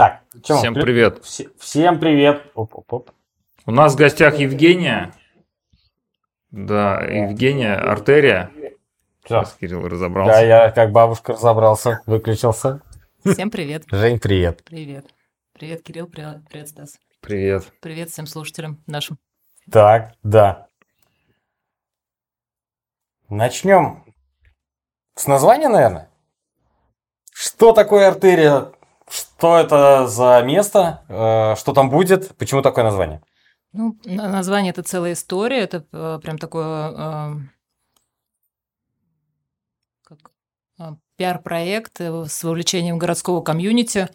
Так, чё, Всем привет. Вс- всем привет. Оп-оп-оп. У нас в гостях Евгения. Да, Евгения, артерия. Сейчас Кирилл разобрался. Да, я как бабушка разобрался, выключился. Всем привет. Жень, привет. Привет. Привет, Кирилл, привет, привет, Стас. Привет. Привет всем слушателям нашим. Так, да. Начнем с названия, наверное. Что такое артерия? Что это за место? Э, что там будет? Почему такое название? Ну, название это целая история. Это э, прям такое э, как, пиар-проект с вовлечением городского комьюнити.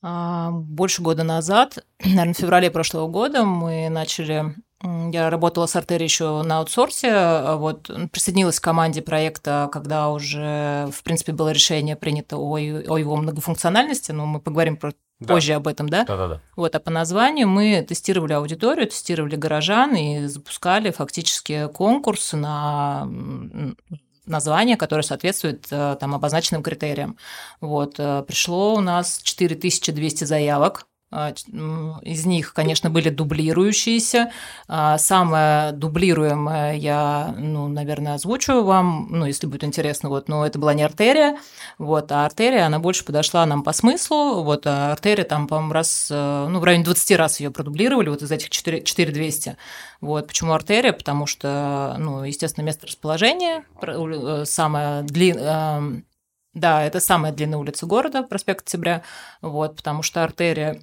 А, больше года назад, наверное, в феврале прошлого года мы начали я работала с Артерией еще на аутсорсе, а вот присоединилась к команде проекта, когда уже, в принципе, было решение принято о, о его многофункциональности, но мы поговорим про да. позже об этом, да? Да-да-да. Вот, а по названию мы тестировали аудиторию, тестировали горожан и запускали фактически конкурс на название, которое соответствует э, там обозначенным критериям. Вот, э, пришло у нас 4200 заявок, из них, конечно, были дублирующиеся. А, самое дублируемое я, ну, наверное, озвучу вам, ну, если будет интересно, вот, но это была не артерия, вот, а артерия, она больше подошла нам по смыслу, вот, а артерия там, по-моему, раз, э, ну, в районе 20 раз ее продублировали, вот из этих 4, 4200. Вот, почему артерия? Потому что, ну, естественно, место расположения, э, самое длинное, эм, да, это самая длинная улица города, проспект Октября, вот, потому что артерия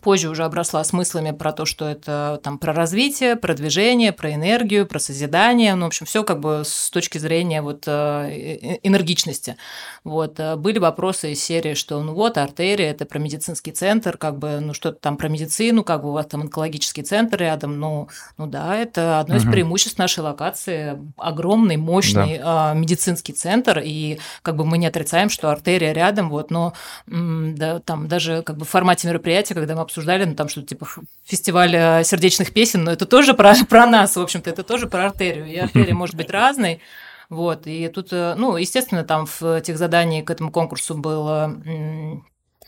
позже уже обросла смыслами про то, что это там про развитие, про движение, про энергию, про созидание, ну, в общем, все как бы с точки зрения вот э, энергичности. Вот. Э, были вопросы из серии, что ну вот, артерия – это про медицинский центр, как бы, ну, что-то там про медицину, как бы у вас там онкологический центр рядом, ну, ну да, это одно из угу. преимуществ нашей локации, огромный, мощный да. медицинский центр, и как бы мы не отрицаем, что артерия рядом, вот, но да, там даже как бы в формате мероприятия, когда мы обсуждали, ну, там что-то типа фестиваль э, сердечных песен, но это тоже про, про нас, в общем-то, это тоже про артерию. И артерия может быть разной. Вот, и тут, э, ну, естественно, там в этих заданиях к этому конкурсу было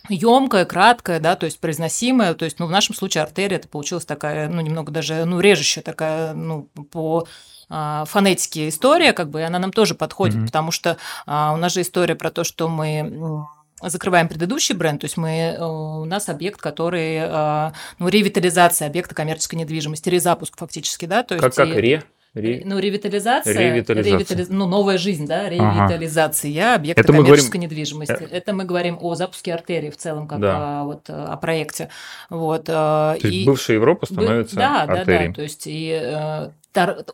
емкая, краткая, да, то есть произносимая, то есть, ну, в нашем случае артерия это получилась такая, ну, немного даже, ну, режущая такая, ну, по а, фонетике история, как бы, и она нам тоже подходит, mm-hmm. потому что а, у нас же история про то, что мы закрываем предыдущий бренд, то есть мы, э, у нас объект, который, э, ну, ревитализация объекта коммерческой недвижимости, резапуск фактически, да, то есть... Как, как ре? Ре... Ну, ревитализация, ревитализация. Ревитали... ну, новая жизнь, да, ревитализация ага. объекта Это коммерческой говорим... недвижимости. Э, Это мы говорим о запуске артерии в целом, как да. о, вот, о проекте. Вот, то и... есть бывшая Европа становится да, артерией. Да, да, то есть и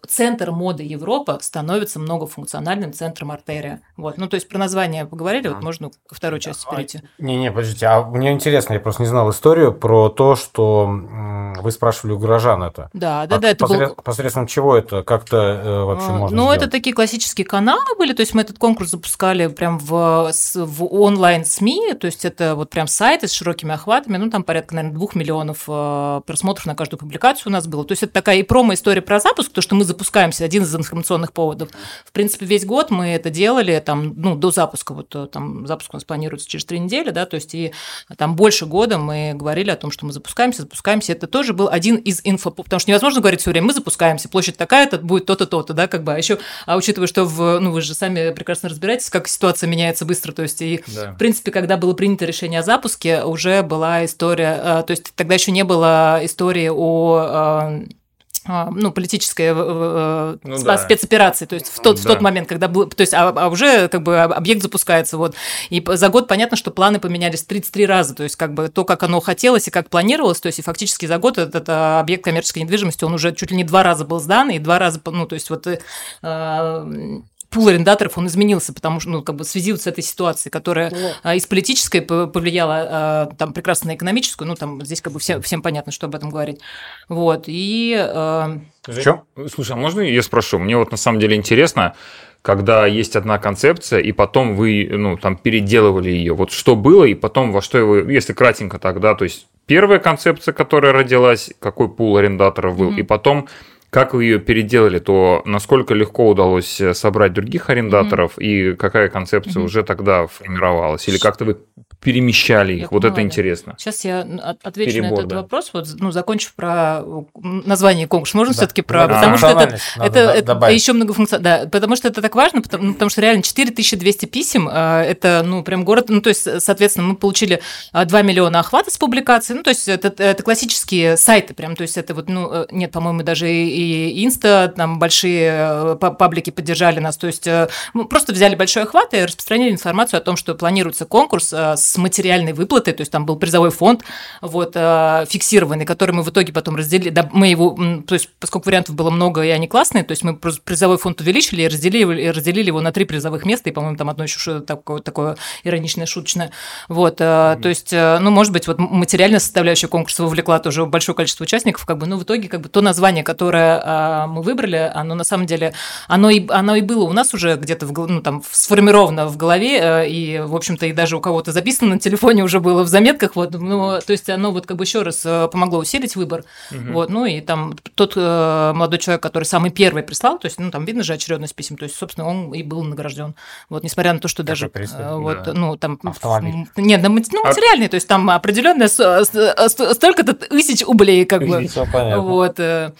центр моды Европа становится многофункциональным центром артерия. Вот. Ну, то есть про название поговорили, вот можно ко второй части перейти. Не-не, подождите, а мне интересно, я просто не знал историю про то, что вы спрашивали у горожан это. Да, да, а да. Это посред... был... Посредством чего это как-то э, вообще а, можно Ну, сделать? это такие классические каналы были, то есть мы этот конкурс запускали прям в, в онлайн-СМИ, то есть это вот прям сайты с широкими охватами, ну, там порядка, наверное, двух миллионов э, просмотров на каждую публикацию у нас было. То есть это такая и промо-история про запуск, запуск, то, что мы запускаемся, один из информационных поводов. В принципе, весь год мы это делали там, ну, до запуска, вот э, там запуск у нас планируется через три недели, да, то есть и там больше года мы говорили о том, что мы запускаемся, запускаемся. Это тоже был один из инфо, потому что невозможно говорить все время, мы запускаемся, площадь такая-то, будет то-то, то-то, да, как бы, а еще, а учитывая, что в, ну, вы же сами прекрасно разбираетесь, как ситуация меняется быстро, то есть и, да. в принципе, когда было принято решение о запуске, уже была история, э, то есть тогда еще не было истории о э, ну, политической э, ну, да. спецоперации, то есть в тот, да. в тот момент, когда был, то есть, а, а уже как бы объект запускается, вот, и за год понятно, что планы поменялись 33 раза, то есть как бы то, как оно хотелось и как планировалось, то есть и фактически за год этот, этот объект коммерческой недвижимости, он уже чуть ли не два раза был сдан, и два раза, ну, то есть вот э, пул арендаторов, он изменился, потому что, ну, как бы в связи вот с этой ситуацией, которая а, из политической повлияла а, там прекрасно на экономическую, ну, там здесь как бы всем, всем понятно, что об этом говорить. Вот, и... А... Что? Слушай, а можно я спрошу? Мне вот на самом деле интересно, когда есть одна концепция, и потом вы, ну, там, переделывали ее. Вот что было, и потом во что вы, если кратенько тогда, то есть первая концепция, которая родилась, какой пул арендаторов был, mm-hmm. и потом как вы ее переделали, то насколько легко удалось э, собрать других арендаторов mm-hmm. и какая концепция mm-hmm. уже тогда формировалась? Или как-то вы перемещали их? Я вот это да. интересно. Сейчас я от- отвечу Перебор, на этот да. вопрос, вот, ну, закончив про название конкурса. Можно Да. все-таки про... Да, Потому что это, это, это еще многофункционально. Да, потому что это так важно, потому, ну, потому что реально 4200 писем, а, это, ну, прям город, ну, то есть, соответственно, мы получили а, 2 миллиона охвата с публикации, ну, то есть, это, это классические сайты прям, то есть, это вот, ну, э, нет, по-моему, даже и, Инста, там, большие э, па- паблики поддержали нас, то есть, э, мы просто взяли большой охват и распространили информацию о том, что планируется конкурс э, с материальной выплатой, то есть, там был призовой фонд, вот, э, фиксированный, который мы в итоге потом разделили, да, мы его, то есть, поскольку вариантов было много, и они классные, то есть, мы призовой фонд увеличили и разделили, и разделили его на три призовых места, и, по-моему, там одно еще такое, такое ироничное, шуточное, вот, э, то есть, э, ну, может быть, вот материальная составляющая конкурса вовлекла тоже большое количество участников, как бы, ну, в итоге, как бы, то название, которое мы выбрали, оно на самом деле, оно и, оно и было у нас уже где-то, в, ну, там, сформировано в голове, и, в общем-то, и даже у кого-то записано на телефоне уже было в заметках, вот, ну, то есть, оно вот как бы еще раз э, помогло усилить выбор, вот, ну, и там тот э, молодой человек, который самый первый прислал, то есть, ну, там видно же очередность писем, то есть, собственно, он и был награжден, вот, несмотря на то, что даже, э, вот, Да. ну, там... Автомобиль. Нет, ну, А- материальный, то есть, там определенное с- с- с- столько-то тысяч ублей, как бы, вот, э,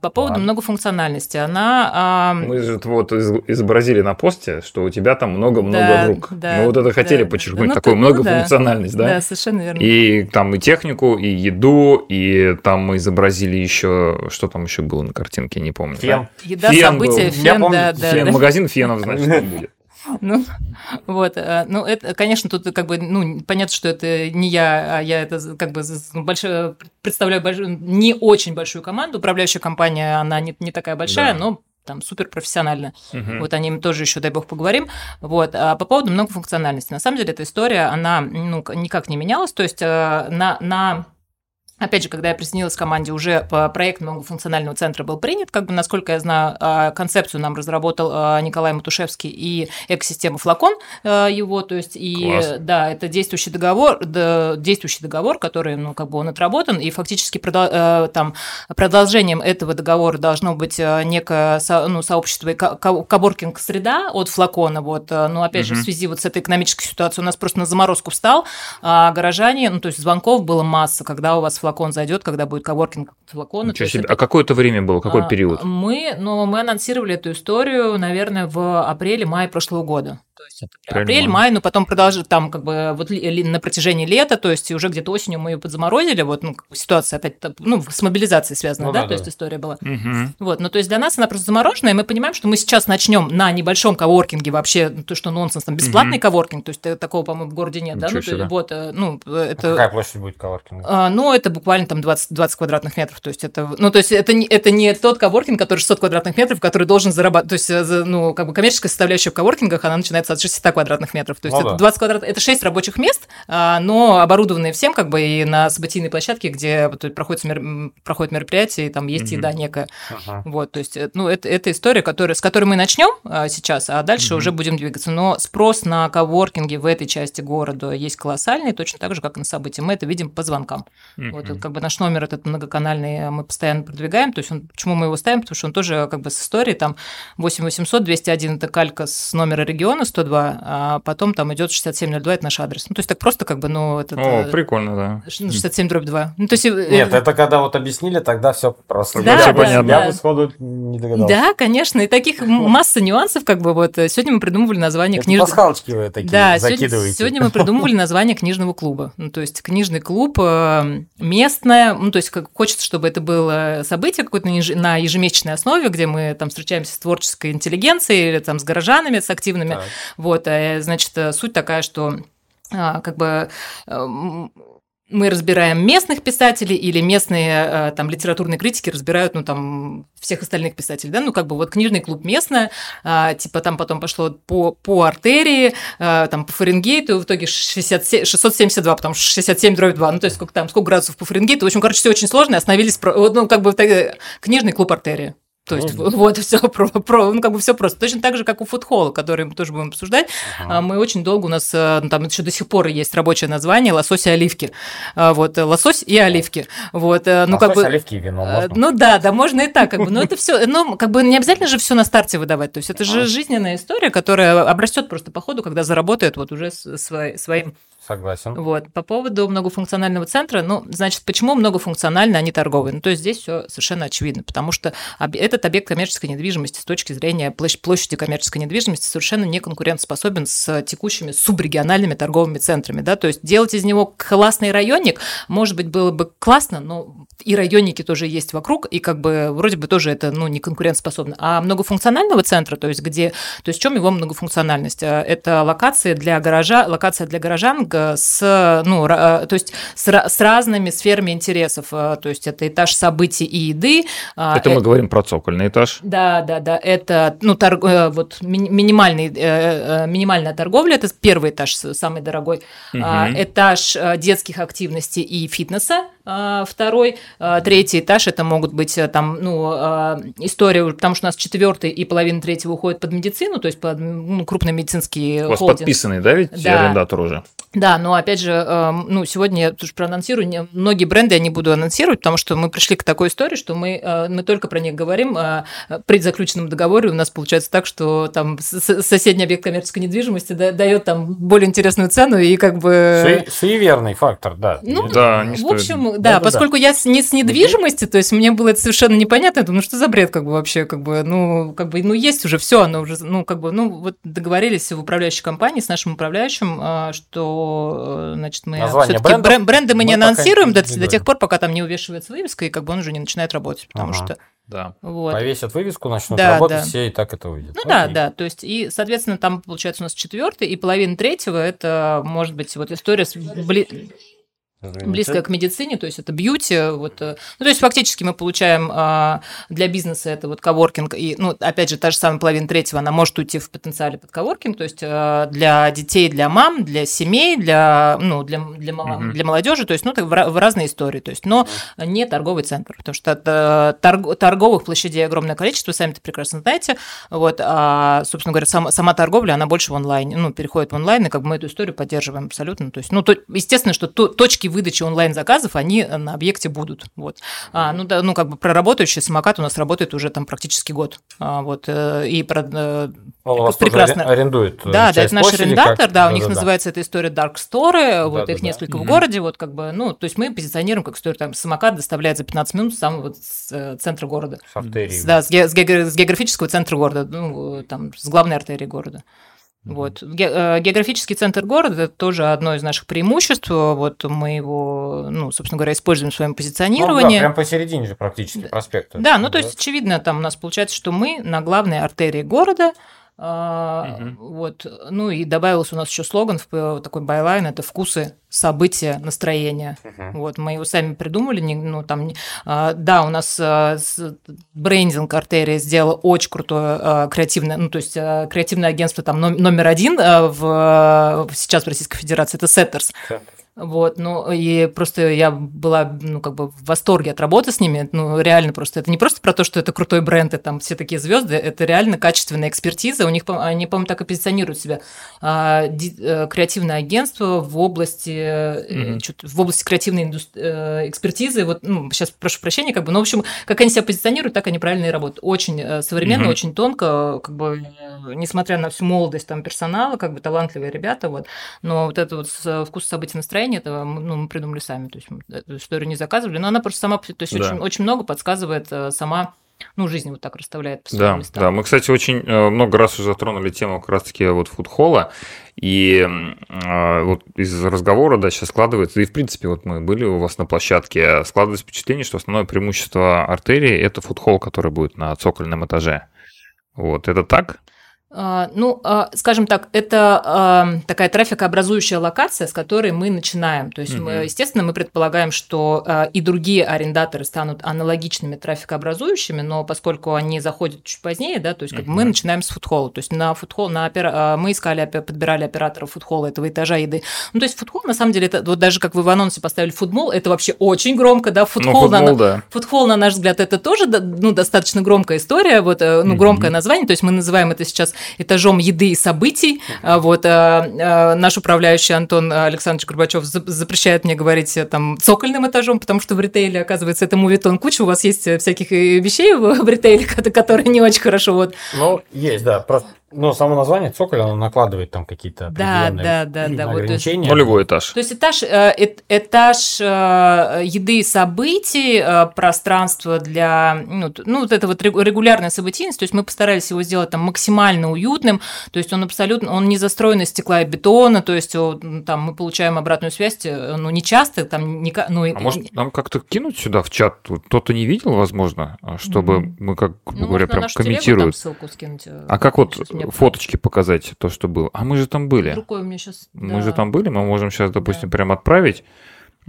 по поводу Ладно. многофункциональности, она... а, Мы же вот из- изобразили на посте, что у тебя там много-много Да, рук. да, Мы вот это хотели да, подчеркнуть, ну, такую ну да. многофункциональность, да? да, совершенно верно. И там и технику, и еду, и там мы изобразили еще, что там еще было на картинке, не помню. Фен. Еда, фен события, был. фен, Я помню, да, да, Фен, да. магазин фенов, значит, будет. Ну, вот, э, ну, это, конечно, тут как бы, ну, понятно, что это не я, а я это как бы ну, большое, представляю большую, не очень большую команду. Управляющая компания, она не, не такая большая, Да. но там супер профессиональная. Мгм. Вот о ним тоже еще, дай бог, поговорим. Вот. А по поводу многофункциональности. На самом деле, эта история, она ну, никак не менялась. То есть э, на, на Опять же, когда я присоединилась к команде, уже по- проект многофункционального центра был принят. Как бы, насколько я знаю, а, концепцию нам разработал а, Николай Матушевский и экосистема Флакон его. То есть, и Класс. да, это действующий договор, да, действующий договор, который, ну, как бы он отработан, и фактически продол- э, там продолжением этого договора должно быть э, некое со- ну, сообщество коворкинг-среда от Флакона. Вот, э, но опять же, в связи вот с этой экономической ситуацией у нас просто на заморозку встал, а горожане, ну, то есть звонков было масса, когда у вас флакон зайдет, когда будет коворкинг флакона. Ничего себе. это- А какое-то время было, какой а, период? Мы, ну, мы анонсировали эту историю, наверное, в апреле-мае прошлого года. То есть это Апрель, май, но потом продолжит там как бы вот на протяжении лета, то есть уже где-то осенью мы ее подзаморозили, вот, ну, ситуация опять, ну, с мобилизацией связана, Ну да, да, то да. есть история была. Мгм. Вот, ну то есть для нас она просто замороженная, и мы понимаем, что мы сейчас начнем на небольшом коворкинге вообще, ну, то, что нонсенс, там бесплатный Мгм. коворкинг, то есть э, такого, по-моему, в городе нет, да, Ничего ну, то есть себе. вот, э, ну, э, А это... Какая площадь будет коворкинга? А, ну, это буквально там 20, 20 квадратных метров. То есть это, ну, то есть это не, это не тот коворкинг, который 600 квадратных метров, который должен зарабатывать. То есть, э, ну, как бы коммерческая составляющая в коворкингах, она начинается от 600 квадратных метров. То есть Ну это да. 20 квадратных, это 6 рабочих мест, а, но оборудованные всем, как бы и на событийной площадке, где вот проходит, мер- проходит мероприятие, и там есть еда некая. Ага. Вот, то есть, э, ну, это, это история, которая, с которой мы начнем а, сейчас, а дальше уже будем двигаться. Но спрос на коворкинги в этой части города есть колоссальный, точно так же, как и на события. Мы это видим по звонкам. Вот, Мгм. как бы наш номер этот многоканальный э, мы постоянно продвигаем. То есть, он, почему мы его ставим? Потому что он тоже как бы с историей, там 8800, 201 это калька с номера региона 102, а потом там идет 6702, это наш адрес. Ну, то есть, так просто как бы, ну, это... О, прикольно, да. 67 дробь 2. Ну, то есть, э, Нет, это когда вот объяснили, тогда все просто. Да, Я всё бы- понятно. Я бы сходу не догадался. Да, конечно, и таких масса нюансов, как бы вот. э, Сегодня мы придумывали название Это книжного... пасхалочки вы такие Да, сегодня, закидываете. сегодня мы придумывали название книжного клуба. Ну, то есть книжный клуб э, местное, ну, то есть как хочется, чтобы это было событие какое-то на еж- на ежемесячной основе, где мы там встречаемся с творческой интеллигенцией или там с горожанами, с активными. Так. Вот, э, значит, э, суть такая, что а, как бы эм, мы разбираем местных писателей или местные э, там литературные критики разбирают, ну, там, всех остальных писателей, да, ну, как бы вот книжный клуб местное, а, типа там потом пошло по, по артерии, а, там по Фаренгейту, в итоге 67, 672, потому что 67 дробь 2, ну, то есть сколько там, сколько градусов по Фаренгейту, в общем, короче, все очень сложно, остановились, ну, как бы э, книжный клуб артерии. То есть Ну, вот все про, про, ну как бы все просто. Точно так же, как у фудхолла, который мы тоже будем обсуждать. Ага. А, Мы очень долго у нас э, ну, там еще до сих пор есть рабочее название лосось и оливки. А, Вот э, лосось и оливки. Вот, э, ну как Лосось, бы. оливки и вино можно? Ну да, да, можно и так, как бы, но это все, ну, как бы не обязательно же все на старте выдавать. То есть это же жизненная история, которая обрастет просто по ходу, когда заработает вот уже своим Согласен. Вот. По поводу многофункционального центра, ну, значит, почему многофункциональный, а не торговый? Ну, то есть здесь все совершенно очевидно, потому что этот объект коммерческой недвижимости с точки зрения площади коммерческой недвижимости совершенно не конкурентоспособен с текущими субрегиональными торговыми центрами, да, то есть делать из него классный районник, может быть, было бы классно, но и районники тоже есть вокруг, и как бы вроде бы тоже это, ну, не конкурентоспособно. А многофункционального центра, то есть где, то есть в чем его многофункциональность? Это локации для гаража, локация для горожан, с, ну, то есть с, с разными сферами интересов. А, то есть это этаж событий и еды. А, это, мы говорим про цокольный этаж. Да, да, да. Это ну, торг, э, вот минимальный, э, э, минимальная торговля, это первый этаж, самый дорогой. Угу. Этаж детских активностей и фитнеса, второй, третий этаж это могут быть там, ну, история, потому что у нас четвертый и половина третьего уходит под медицину, то есть под ну, крупный медицинский У вас холдинг. подписанный, да, ведь да. арендатор уже? Да, но опять же, эм, ну, сегодня я тоже проанонсирую, многие бренды я не буду анонсировать, потому что мы пришли к такой истории, что мы, э, мы только про них говорим, а при заключенном договоре у нас получается так, что там соседний объект коммерческой недвижимости дает там более интересную цену и как бы... Суеверный фактор, да. Ну, да, не в общем, да, да, поскольку да. я не с недвижимости, то есть мне было это совершенно непонятно, я думаю, ну что за бред как бы вообще, как бы, ну, как бы, ну, есть уже все, оно уже, ну, как бы, ну, вот договорились в управляющей компании с нашим управляющим, а, что Э, значит, мы все-таки брендов, бренды мы, мы не анонсируем до, до тех пор, пока там не увешивается вывеска, и как бы он уже не начинает работать, потому ага. что да. Вот. Повесят вывеску, начнут да, работать, да. все и так это выйдет. Ну Окей. да, да. То есть, и, соответственно, там получается у нас четвертый, и половина третьего это может быть вот история с бли... Близкое к медицине, то есть это бьюти, вот, э, ну, то есть фактически мы получаем а, для бизнеса это вот коворкинг, и, ну, опять же, та же самая половина третьего, она может уйти в потенциале под коворкинг, то есть а, для детей, для мам, для семей, для, ну, для, для, угу. для молодежи, то есть, ну, в, в разные истории, то есть, но не торговый центр, потому что это, торг, торговых площадей огромное количество, сами это прекрасно знаете, вот, а, собственно говоря, сама, сама торговля, она больше в онлайне, ну, переходит в онлайн, и как бы мы эту историю поддерживаем абсолютно, то есть, ну, то, естественно, что то, точки выдачи онлайн-заказов, они на объекте будут. Вот. А, ну, да, ну, как бы проработающий самокат у нас работает уже там практически год. А, вот, э, и про, э, Он вас прекрасно арендует. Э, да, да, это наш арендатор, как... да, у да, них да, называется да. эта история Dark Store, да, вот да, их да, несколько да. в городе, вот как бы, ну, то есть мы позиционируем как историю, там, самокат доставляет за 15 минут с самого с центра города. С артерии. Да, с, ге- с географического центра города, ну, там, с главной артерии города. Вот. Э, географический центр города – это тоже одно из наших преимуществ. Вот мы его, ну, собственно говоря, используем в своем позиционировании. Ну, да, прям посередине же практически проспекта. Да, ну, то есть, очевидно, там у нас получается, что мы на главной артерии города – Uh-huh. Вот. Ну и добавился у нас еще слоган такой byline это вкусы, события, настроения. Uh-huh. Вот мы его сами придумали. Ну там, а, да, у нас а, брендинг артерия сделала очень крутое креативное, ну то есть креативное агентство там номер один в сейчас в Российской Федерации это Setters. Setters. Вот, ну, и просто я была, ну, как бы в восторге от работы с ними. Ну, реально просто, это не просто про то, что это крутой бренд, и там все такие звезды, это реально качественная экспертиза. У них, они, по-моему, так и позиционируют себя. А, ди, а, креативное агентство в области, mm-hmm. в области креативной индустри... Э, экспертизы. Вот, ну, сейчас прошу прощения, как бы, ну, в общем, как они себя позиционируют, так они правильно и работают. Очень современно, mm-hmm. очень тонко, как бы, несмотря на всю молодость там персонала, как бы талантливые ребята, вот. Но вот это вот вкус событий настроения настроение, это ну, мы придумали сами, то есть мы эту историю не заказывали, но она просто сама, то есть да. очень, очень много подсказывает э, сама ну, жизнь вот так расставляет по да, местам. Да, мы, кстати, очень э, много раз уже затронули тему как раз-таки вот фудхолла, и э, вот из разговора, да, сейчас складывается, и в принципе вот мы были у вас на площадке, складывается впечатление, что основное преимущество артерии – это фудхолл, который будет на цокольном этаже. Вот, это так? А, ну, а, скажем так, это а, такая трафикообразующая локация, с которой мы начинаем. То есть, угу. мы, естественно, мы предполагаем, что и другие арендаторы станут аналогичными трафикообразующими, но поскольку они заходят чуть позднее, да, то есть как угу. мы начинаем с фудхолла. То есть на фудхолл, на опера... мы искали, подбирали оператора фудхолла этого этажа еды. Ну, то есть фудхолл, на самом деле, это вот даже как вы в анонсе поставили футбол, это вообще очень громко, да, фудхолл, ну, футбол, на... Да. фудхолл, на наш взгляд, это тоже ну, достаточно громкая история, вот, э, ну, громкое угу. название, то есть мы называем это сейчас этажом еды и событий. А, вот а, а, наш управляющий Антон Александрович Горбачев запрещает мне говорить э, там цокольным этажом, потому что в ритейле, оказывается, это мувитон куча, у вас есть э, всяких э, вещей в ритейле, которые не очень хорошо. Вот. Ну, есть, да. Просто Ну, само название цоколь, оно накладывает там какие-то Да, определенные да, да, да. Вот, то есть- ограничения. Нулевой этаж. То есть этаж, э, эт- этаж э, еды и событий, э, пространство для, ну, ну, вот это вот регу- регулярная событийность, то есть мы постарались его сделать там максимально уютным, то есть он абсолютно, он не застроен из стекла и бетона, то есть о, м, там мы получаем обратную связь, э, ну, не часто, там, не, ну, и- А может, нам как-то кинуть сюда в чат? Вот Кто-то не видел, возможно, а чтобы Мгм. мы, как грубо ну, говоря, прям комментируют. ссылку скинуть. э, А как вот сейчас мне- фоточки показать, то, что было? А мы же там были. Рукой у меня сейчас... Мы же там были, мы можем сейчас, допустим, прям отправить,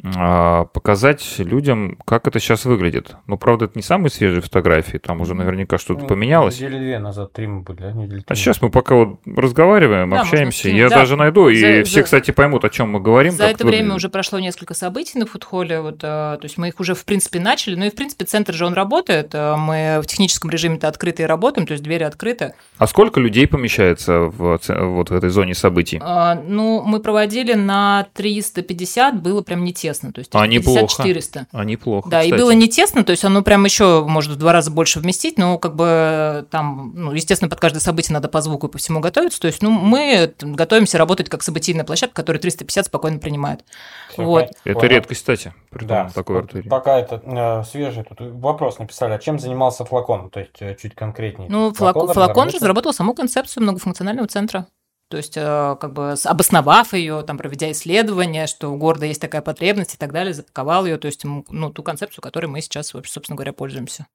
показать людям, как это сейчас выглядит. Ну, правда, это не самые свежие фотографии, там уже наверняка что-то Ну, поменялось. Недели две назад, три мы были, да? Недели А три. сейчас мы пока вот разговариваем, Да, общаемся. Я да. даже найду, и За- все, за- кстати, поймут, о чем мы говорим. За это время выглядит. уже прошло несколько событий на фудхоле, вот, э, то есть мы их уже, в принципе, начали, ну и, в принципе, центр же он работает, мы в техническом режиме-то открыты и работаем, то есть двери открыты. А сколько людей помещается в, вот в этой зоне событий? А, Ну, мы проводили на 350, было прям не тесно, то есть А, 350 неплохо. 400. А, неплохо, Да, и кстати. было не тесно, то есть оно прям еще может в два раза больше вместить, но как бы там, ну, естественно, под каждое событие надо по звуку и по всему готовиться. То есть, ну, мы готовимся работать как событийная площадка, которая 350 спокойно принимает. Всё, вот. Это Ладно. редкость, кстати, при Да, такой вот артерии. пока это э, свежий, тут вопрос написали, а чем занимался флакон? То есть э, чуть конкретнее. Ну, флакон, флакон же разработал саму концепцию многофункционального центра. То есть, э, как бы обосновав ее, там, проведя исследования, что у города есть такая потребность и так далее, запаковал ее, то есть, ну, ту концепцию, которой мы сейчас, собственно говоря, пользуемся.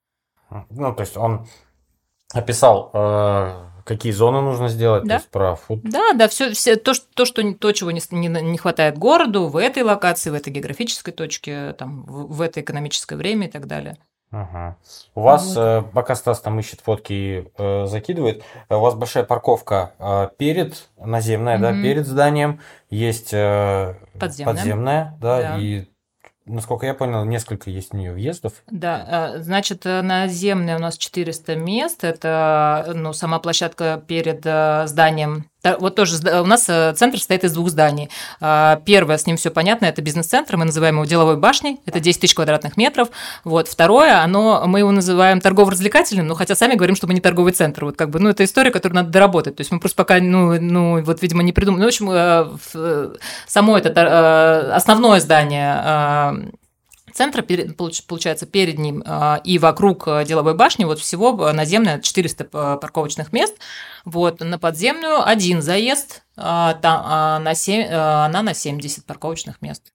Ну, то есть он описал, э, какие зоны нужно сделать, Да. то есть про фуд. Да, да, все, все то, что, то, что то, чего не, не, не хватает городу в этой локации, в этой географической точке, там, в, в это экономическое время и так далее. Ага. У вас, Вот. э, пока Стас там ищет фотки и э, закидывает, э, у вас большая парковка э, перед, наземная, да, Мгм. перед зданием, есть э, Подземная. подземная, да, Да. и, насколько я понял, несколько есть у нее въездов. Да, э, значит, э, наземная у нас 400 мест. Это ну, сама площадка перед зданием. Та- Вот тоже у нас э, центр состоит из двух зданий. А, Первое, с ним все понятно, это бизнес-центр, мы называем его деловой башней, это 10 тысяч квадратных метров. Вот. Второе, оно, мы его называем торгово-развлекательным, но хотя сами говорим, что мы не торговый центр. Вот как бы, ну, это история, которую надо доработать. То есть мы просто пока, ну, ну вот, видимо, не придумали. Ну, в общем, э, э, само это э, основное здание э, центра, получается, перед ним э, и вокруг э, деловой башни вот всего э, наземное 400 п- парковочных мест. Вот, на подземную один заезд, э, там, а на семь- э, она на 70 парковочных мест.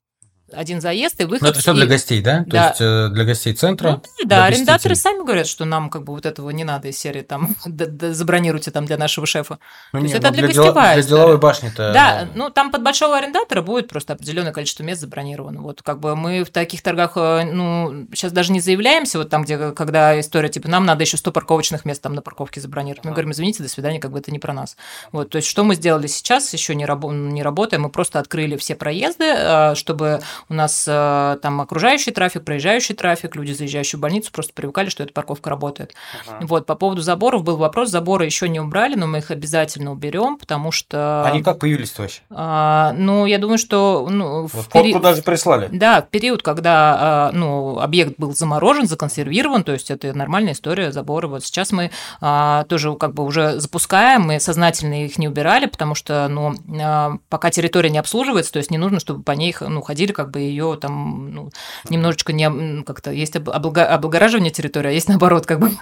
Один заезд и выход. Ну, это все и- для гостей, да? Да. То есть э, для гостей центра. Ну, для да, арендаторы сами говорят, что нам как бы вот этого не надо из серии там забронируйте там для нашего шефа. Ну, То есть не, это ну, для дела- гостевая Для история. деловой башни-то. Да, ну там под большого арендатора будет просто определенное количество мест забронировано. Вот как бы мы в таких торгах, э, ну, сейчас даже не заявляемся, вот там, где, когда история, типа, нам надо еще 100 парковочных мест там на парковке забронировать. Мы говорим, извините, до свидания, как бы это не про нас. Вот, то есть что мы сделали сейчас, еще не, рабо- не работаем, мы просто открыли все проезды, э, чтобы у нас э, там окружающий трафик, проезжающий трафик, люди, заезжающие в больницу, просто привыкали, что эта парковка работает. Ага. Вот, по поводу заборов был вопрос, заборы еще не убрали, но мы их обязательно уберем, потому что... Они как появились-то вообще? А, ну, я думаю, что ну, в Вот пери- фотку даже прислали. Да, в период, когда а, ну, объект был заморожен, законсервирован, то есть это нормальная история забора. Вот сейчас мы а, тоже как бы уже запускаем, мы сознательно их не убирали, потому что ну, а, пока территория не обслуживается, то есть не нужно, чтобы по ней ну, ходили, как бы ее там ну, немножечко не как-то есть об- облага- облагораживание территории, а есть наоборот, как бы.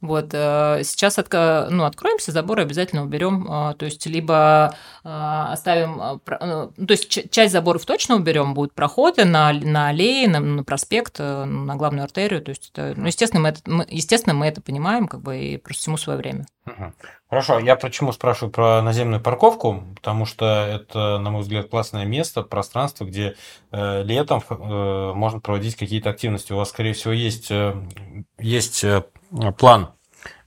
Вот э, сейчас отка- ну, откроемся, заборы обязательно уберем, а, то есть либо а, оставим, э, ну, то есть часть заборов точно уберем, будут проходы на, на аллее, на, на проспект, э, на главную артерию, то есть это, ну, естественно, мы это, мы, естественно, мы это понимаем, как бы, и просто всему свое время. Хорошо, я почему спрашиваю про наземную парковку? Потому что это, на мой взгляд, классное место, пространство, где э, летом э, можно проводить какие-то активности. У вас, скорее всего, есть, э, есть э, план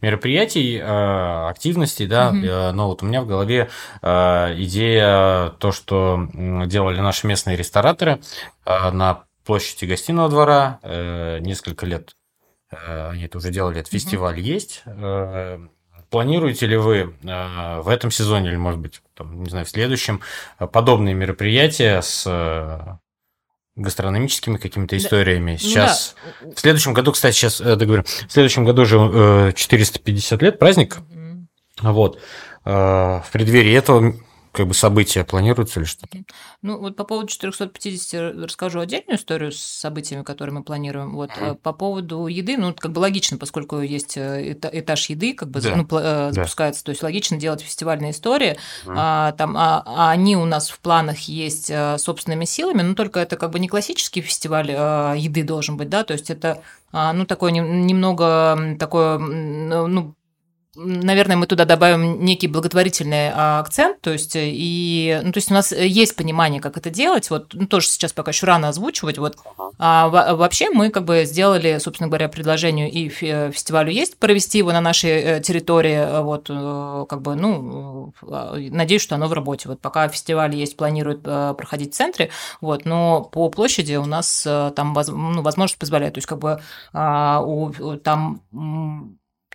мероприятий, э, активностей, да, э, но вот у меня в голове э, идея, то, что делали наши местные рестораторы на площади гостиного двора несколько лет. Они это уже делали, этот фестиваль есть. Планируете ли вы э, в этом сезоне или, может быть, там, не знаю, в следующем э, подобные мероприятия с э, гастрономическими какими-то Да. историями? Ну Сейчас да. в следующем году, кстати, сейчас договорю. В следующем году же э, 450 лет праздник. Мгм. Вот. в преддверии этого как бы события планируются или что? Ну, вот по поводу 450 расскажу отдельную историю с событиями, которые мы планируем. Вот mm. по поводу еды, ну, как бы логично, поскольку есть э, этаж еды, как бы да. ну, да. запускается, то есть логично делать фестивальные истории. А, там, а, а они у нас в планах есть э, собственными силами, но только это как бы не классический фестиваль еды должен быть, да, то есть это а, ну, такое немного такое, ну, наверное, мы туда добавим некий благотворительный а, акцент, то есть и, ну, то есть у нас есть понимание, как это делать, вот, ну, тоже сейчас пока еще рано озвучивать, вот, а, вообще мы как бы сделали, собственно говоря, предложению и фестивалю есть провести его на нашей э, территории, вот, э, как бы, ну, э, надеюсь, что оно в работе, вот, пока фестиваль есть, планируют проходить в центре, вот, но по площади у нас там, ну, возможность позволяет, то есть как бы а, у, там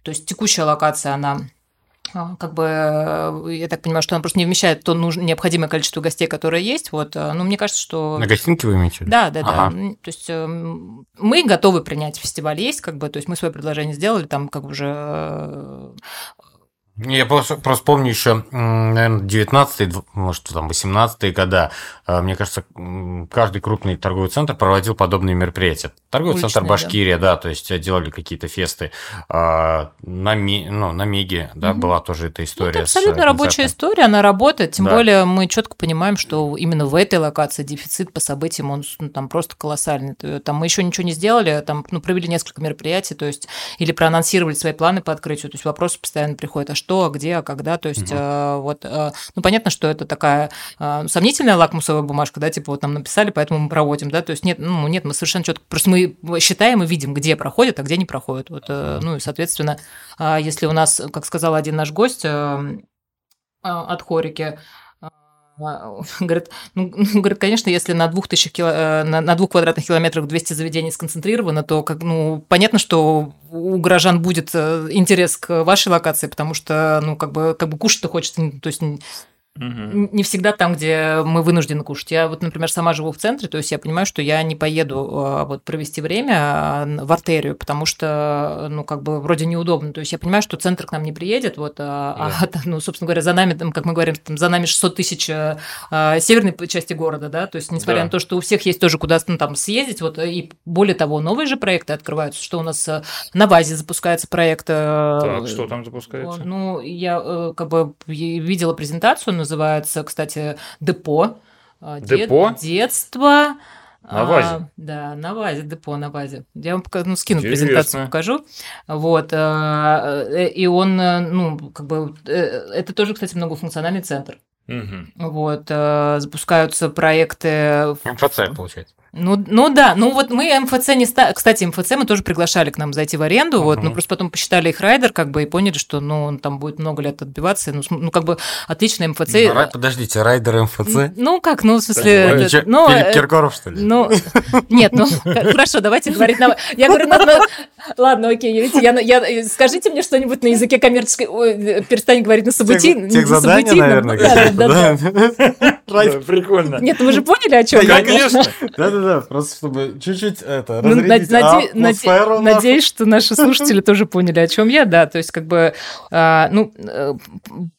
то есть текущая локация, она а, как бы, э, я так понимаю, что она просто не вмещает то нужное, необходимое количество гостей, которое есть. Вот, э, ну, мне кажется, что... На гостинке вы имеете? Да, да, ага. да. То есть эм, мы готовы принять фестиваль есть, как бы, то есть мы свое предложение сделали, там как бы уже э, я просто, просто помню еще, наверное, 19 может, там 18 года. А, мне кажется, каждый крупный торговый центр проводил подобные мероприятия. Торговый Уличные, центр Башкирия, да. да, то есть делали какие-то фесты. А, на, ну, на Меге, да, угу. была тоже эта история. Ну, это абсолютно рабочая история, она работает. Тем да. более мы четко понимаем, что именно в этой локации дефицит по событиям, он ну, там просто колоссальный. Там мы еще ничего не сделали, там ну, провели несколько мероприятий, то есть или проанонсировали свои планы по открытию. То есть вопросы постоянно приходят, а что что, где, когда. То есть, угу. вот, э, ну, понятно, что это такая э, сомнительная лакмусовая бумажка, да, типа вот нам написали, поэтому мы проводим, да, то есть нет, ну, нет, мы совершенно четко, просто мы считаем и видим, где проходят, а где не проходят. Вот, ну, и, соответственно, а если у нас, как сказал один наш гость от Хорики, Говорит, ну, говорит, конечно, если на двух, тысячах кило, э, на, на двух квадратных километрах 200 заведений сконцентрировано, то как, ну, понятно, что у горожан будет э, интерес к вашей локации, потому что, ну, как бы, как бы кушать-то хочется, то есть Угу. Не всегда там, где мы вынуждены кушать. Я вот, например, сама живу в центре, то есть я понимаю, что я не поеду а, вот провести время а, в артерию, потому что, ну, как бы вроде неудобно. То есть я понимаю, что центр к нам не приедет, вот, а, да. а ну, собственно говоря, за нами, там, как мы говорим, там, за нами 600 тысяч а, северной части города, да, то есть несмотря да. на то, что у всех есть тоже куда ну, там съездить, вот, и более того, новые же проекты открываются, что у нас на базе запускается проект. Так, что там запускается? Ну, я э, как бы видела презентацию, называется, кстати, депо. А, депо? Дет, детство. На вазе. А, да, на вазе, депо на вазе. Я вам покажу, ну, скину Интересно. презентацию, покажу. Вот. А, э, и он, э, ну, как бы, э, это тоже, кстати, многофункциональный центр. Угу. Вот. Запускаются проекты... МФЦ, получается. Ну, ну да, ну вот мы МФЦ не ста... Кстати, МФЦ мы тоже приглашали к нам зайти в аренду, uh-huh. вот, ну просто потом посчитали их райдер, как бы, и поняли, что, ну, он там будет много лет отбиваться, ну, ну как бы, отличный МФЦ. Ну, рай... Подождите, райдер МФЦ? Ну, как, ну, в смысле... Это, ну, Филипп Киркоров, что ли? Ну, нет, ну, хорошо, давайте говорить на... Я говорю, ну, ладно, окей, видите, я, я, скажите мне что-нибудь на языке коммерческой... Ой, перестань говорить на событийном. Тех, наверное, да, да, да. Прикольно. Нет, вы же поняли, о чем я? Конечно. Да-да-да, просто чтобы чуть-чуть это, ну, разрядить наде- наде- Надеюсь, что наши слушатели тоже поняли, о чем я, да, то есть как бы, а, ну, э,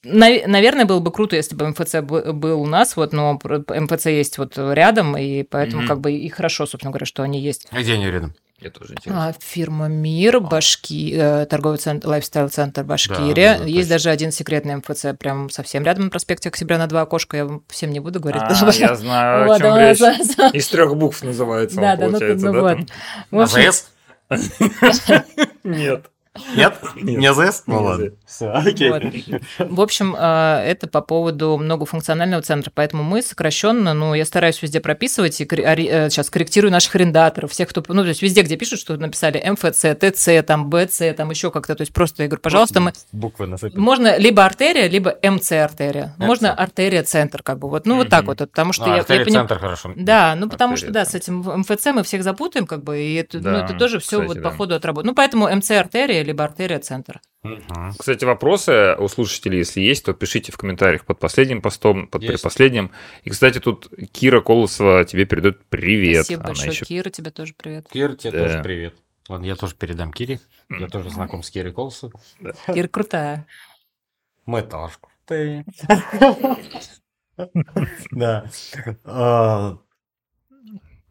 наверное, было бы круто, если бы МФЦ был у нас, вот, но МФЦ есть вот рядом, и поэтому как бы и хорошо, собственно говоря, что они есть. А где они рядом? Я тоже интересно. А, фирма Мир, а. Башки, э, торговый центр, лайфстайл-центр Башкирия. Да, да, Есть даже один секретный МФЦ прям совсем рядом на проспекте Октября на два окошка. Я вам всем не буду говорить. А, я знаю, вот, о чем речь. За, за... Из трех букв называется Да, да, ну, ну вот. АЗС? Нет. Нет? Не АЗС? Ну ладно. Все, окей. В общем, а, это по поводу многофункционального центра. Поэтому мы сокращенно, ну, я стараюсь везде прописывать и э, сейчас корректирую наших арендаторов, всех, кто, ну, то есть везде, где пишут, что написали МФЦ, ТЦ, там, БЦ, там еще как-то. То есть просто я говорю, пожалуйста, мы... Буквы насыпать. Можно либо артерия, либо МЦ артерия. Можно артерия-центр, как бы. Вот, ну, вот так вот. Потому что ну, я, артерия-центр хорошо. Да, ну, потому что, да, с этим МФЦ мы всех запутаем, как бы, и это, ну, это тоже все вот по ходу отработать. Ну, поэтому МЦ артерия, либо артерия центр. Кстати, вопросы у слушателей, если есть, то пишите в комментариях под последним постом, под есть. предпоследним. И, кстати, тут Кира Колосова тебе передает привет. Спасибо Она большое, еще... Кира, тебе тоже привет. Кира, тебе да. тоже привет. Ладно, я тоже передам Кире. Я тоже знаком с Кирой Колосовой. Кира крутая. Мы тоже Ты. Да.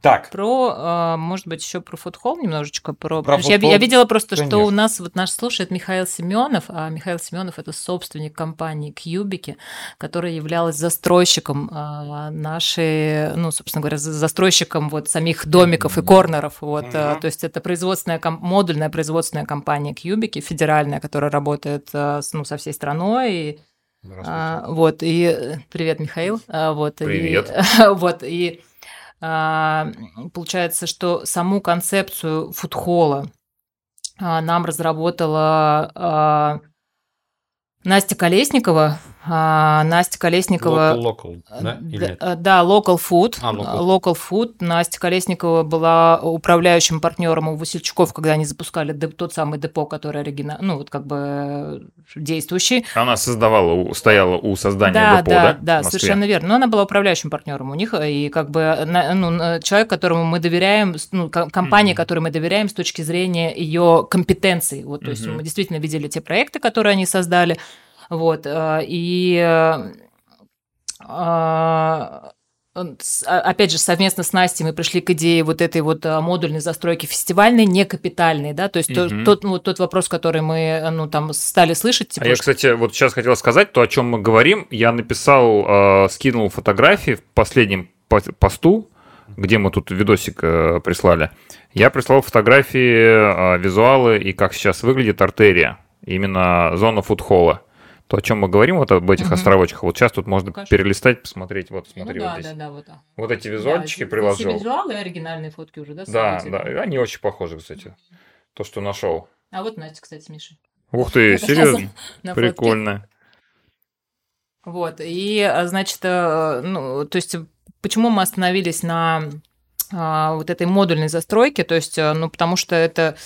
Так, Про, а, может быть, еще про фудхолл немножечко. Про... Про что я, я видела просто, что конечно. у нас вот наш слушает Михаил Семенов, а Михаил Семенов это собственник компании Кьюбики, которая являлась застройщиком а, нашей, ну, собственно говоря, за- застройщиком вот самих домиков и корнеров. Вот, Мгм. то есть это производственная, модульная производственная компания Кьюбики, федеральная, которая работает ну, со всей страной. И, а, вот, и э, привет, Михаил. А, вот, и- Привет. вот, и получается, что саму концепцию фудхолла а, нам разработала а, Настя Колесникова. А, Настя Колесникова... Local, local, да? Д- Или э, Да, Local Food. А, Local. Local Food. Настя Колесникова была управляющим партнером у Васильчуков, когда они запускали тот самый депо, который оригинал, ну вот как бы э, действующий. Она создавала, стояла у создания Да, депо, да, да? да, совершенно верно. Но она была управляющим партнером у них, и как бы на- ну, человек, которому мы доверяем, ну, ко- компания, Мгм. которой мы доверяем с точки зрения ее компетенций. Вот, то есть Мгм. мы действительно видели те проекты, которые они создали, вот, э, и э, а, а- опять же, совместно с Настей мы пришли к идее вот этой вот а, модульной застройки фестивальной, не капитальной, да, то есть Мгм. тот, ну, вот тот вопрос, который мы, ну, там, стали слышать, типа, А я, что- кстати, вот сейчас хотел сказать то, о чем мы говорим. Я написал, э, скинул фотографии в последнем по- посту, где мы тут видосик э, прислали. Я прислал фотографии, э, визуалы и как сейчас выглядит артерия, именно зона фудхолла. То, о чем мы говорим, вот об этих Мгм. островочках. Вот сейчас тут можно Покажи. перелистать, посмотреть. Вот, Ну смотри, да, вот здесь. да, да, вот так. Вот эти Да, визуальчики здесь приложил. и визуалы, и оригинальные фотки уже, да? Да, да, делали? они очень похожи, кстати. То, что нашел. А вот Настя, кстати, с Мишей. Ух ты, Это серьезно? фотке. Прикольно. Вот, и, а, значит, э, ну, то есть, почему мы остановились на а, вот этой модульной застройке, то есть, э, ну, потому что это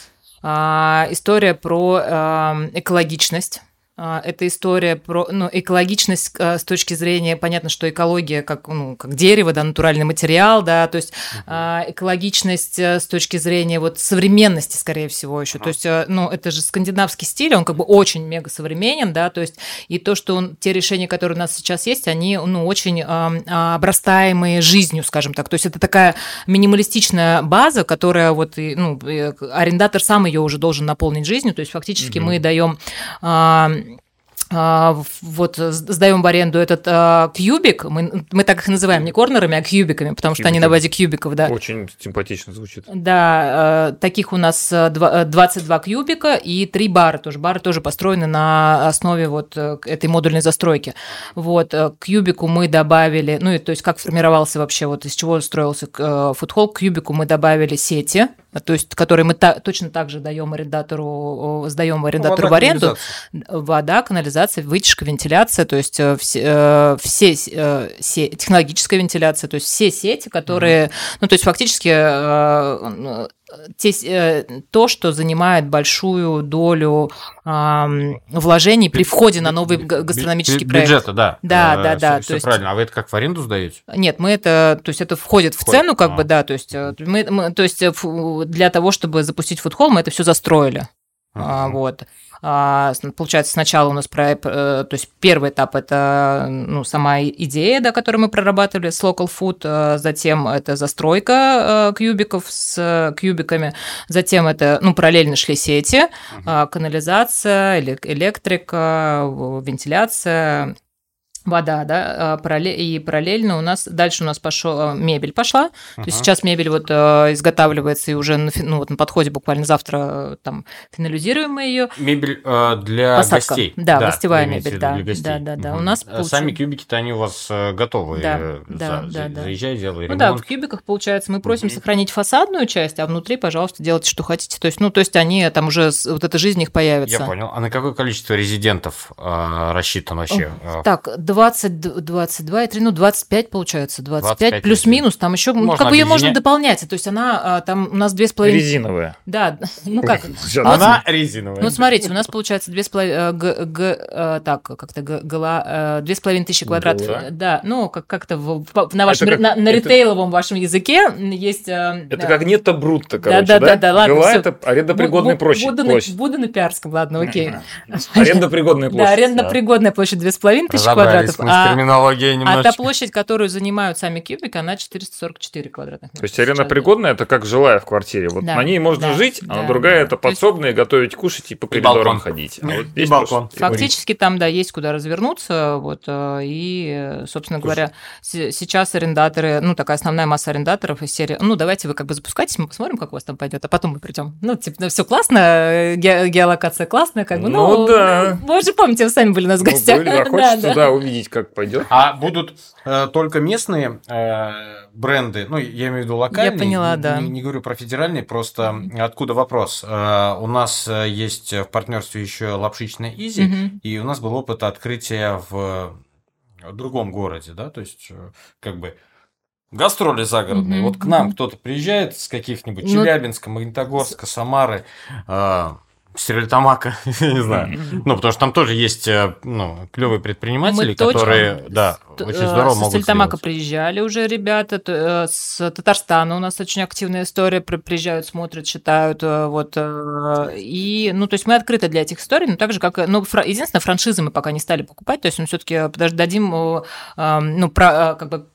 а, история про а, экологичность, это история про ну, экологичность а, с точки зрения, понятно, что экология как, ну, как дерево, да, натуральный материал, да, то есть а, экологичность э, с точки зрения вот современности, скорее всего, еще. То Ага. есть, э, ну, это же скандинавский стиль, он как бы очень мега современен, да, то есть и то, что он, те решения, которые у нас сейчас есть, они, ну, очень а, обрастаемые жизнью, скажем так. То есть это такая минималистичная база, которая вот, ну, и арендатор сам ее уже должен наполнить жизнью. То есть фактически Мгм. мы даем а, а, в- вот с- сдаем в аренду этот а, кьюбик, мы, мы так их называем, не корнерами, а кьюбиками, потому что они на базе кьюбиков, да. Очень симпатично звучит. Да, э, таких у нас э, два- э, 22 кьюбика и три бара тоже. Бары тоже построены на основе вот э, этой модульной застройки. Вот, э, к кьюбику мы добавили, ну, и то есть как формировался вообще, вот из чего строился э, фудхолл, к кьюбику мы добавили сети, э, то есть которые мы та- точно так же даем арендатору, э, сдаем арендатору в аренду. Вода, канализация, вытяжка, вентиляция, то есть э, все, э, все э, се- технологическая вентиляция, то есть все сети, которые, ну то есть фактически э, э, те, э, то, что занимает большую долю ам, вложений при входе на новый гастрономический проект. Бюджета, да. Да, да, да, Все то есть- правильно. А вы это как в аренду сдаете? Нет, мы это, то есть это входит в Входит, цену, как а. бы, да, то есть э, мы, мы- то есть э, для того, чтобы запустить фудхолл, мы это все застроили. А, вот. А, получается, сначала у нас проект, э, то есть первый этап это ну, сама идея, да, которую мы прорабатывали с Local Food, э, затем это застройка э, кьюбиков с э, кьюбиками, затем это, ну, параллельно шли сети, а, канализация, эле- электрика, вентиляция, вода, да, а, и параллельно у нас, дальше у нас пошел, мебель пошла, то есть сейчас мебель вот э, изготавливается и уже на, ну, вот на подходе буквально завтра там финализируем мы ее. Мебель э, для Посадка. гостей. Да, гостевая вы имеете мебель, да, для гостей. да, да, да. У Мгм. нас А Сами кубики-то они у вас э, готовые. Да, э, да, за- да, да. Заезжай, делай Ну да, ремонт. в кубиках, получается, мы просим Мгм. сохранить фасадную часть, а внутри, пожалуйста, делайте, что хотите. То есть, ну, то есть они там уже, вот эта жизнь их появится. Я понял. А на какое количество резидентов э, рассчитан вообще? Так, 20, 22 и 3, ну 25 получается, 25, 25 плюс-минус, там еще, Можно как бы ее можно дополнять, то есть она, а, там у нас две с половиной... Резиновая. Да, ну как, Сейчас. Она резиновая. ну, смотрите, у нас получается две с половиной, г- г- э, так, как-то г- гла- э, две с половиной тысячи квадратов. Да, ну, как- как-то на вашем, как- на, на это- ритейловом вашем языке есть... э, Это да. как нетто брутто, Да, короче, да, да? да, да, ладно, всё. это арендопригодная площадь. Буду, на, площадь. буду на пиарском, ладно, окей. Арендопригодная площадь. Да, арендно-пригодная площадь две с половиной Разобрались квадратов, мы с а, терминологией а та немножечко. площадь, которую занимают сами кубики, она 444 квадратных метра. То есть сейчас, да. арендопригодная это как жилая в квартире. Вот Да, на ней можно да, жить, да, а другая да. это То есть- готовить, кушать и по коридорам балкон. ходить. А И вот здесь балкон. просто- Фактически там, да, есть куда развернуться, вот, э, и, собственно Слушай. говоря, с- сейчас арендаторы, ну, такая основная масса арендаторов из серии, ну, давайте вы как бы запускайтесь, мы посмотрим, как у вас там пойдет, а потом мы придем. Ну, типа, ну, все классно, э, ге- геолокация классная, как бы, ну, Ну, да. Вы же помните, вы сами были у нас в Ну, гостях. были, а Да, хочется да. туда увидеть, как пойдет. А будут э, только местные э, бренды, ну, я имею в виду локальные. поняла, не, да. Не, не говорю про федеральные, просто откуда вопрос? Э, у нас э, есть в партнерстве еще лапшичная Изи, Мгм. и у нас был опыт открытия в другом городе, да, то есть э, как бы гастроли загородные. Мгм, Вот к нам кто-то приезжает с каких-нибудь Ну, Челябинска, Магнитогорска, Самары, э, Стерлитамака, не знаю. Ну, потому что там тоже есть э, ну, клевые предприниматели, Мы точно которые, да, Т- очень э, здорово могут Стельтамака сделать. приезжали уже ребята, э, с Татарстана у нас очень активная история, при- приезжают, смотрят, читают, вот, и, ну, то есть мы открыты для этих историй, но так же, как, ну, фра- единственное, франшизы мы пока не стали покупать, то есть мы все-таки дадим, э, ну, про, как бы,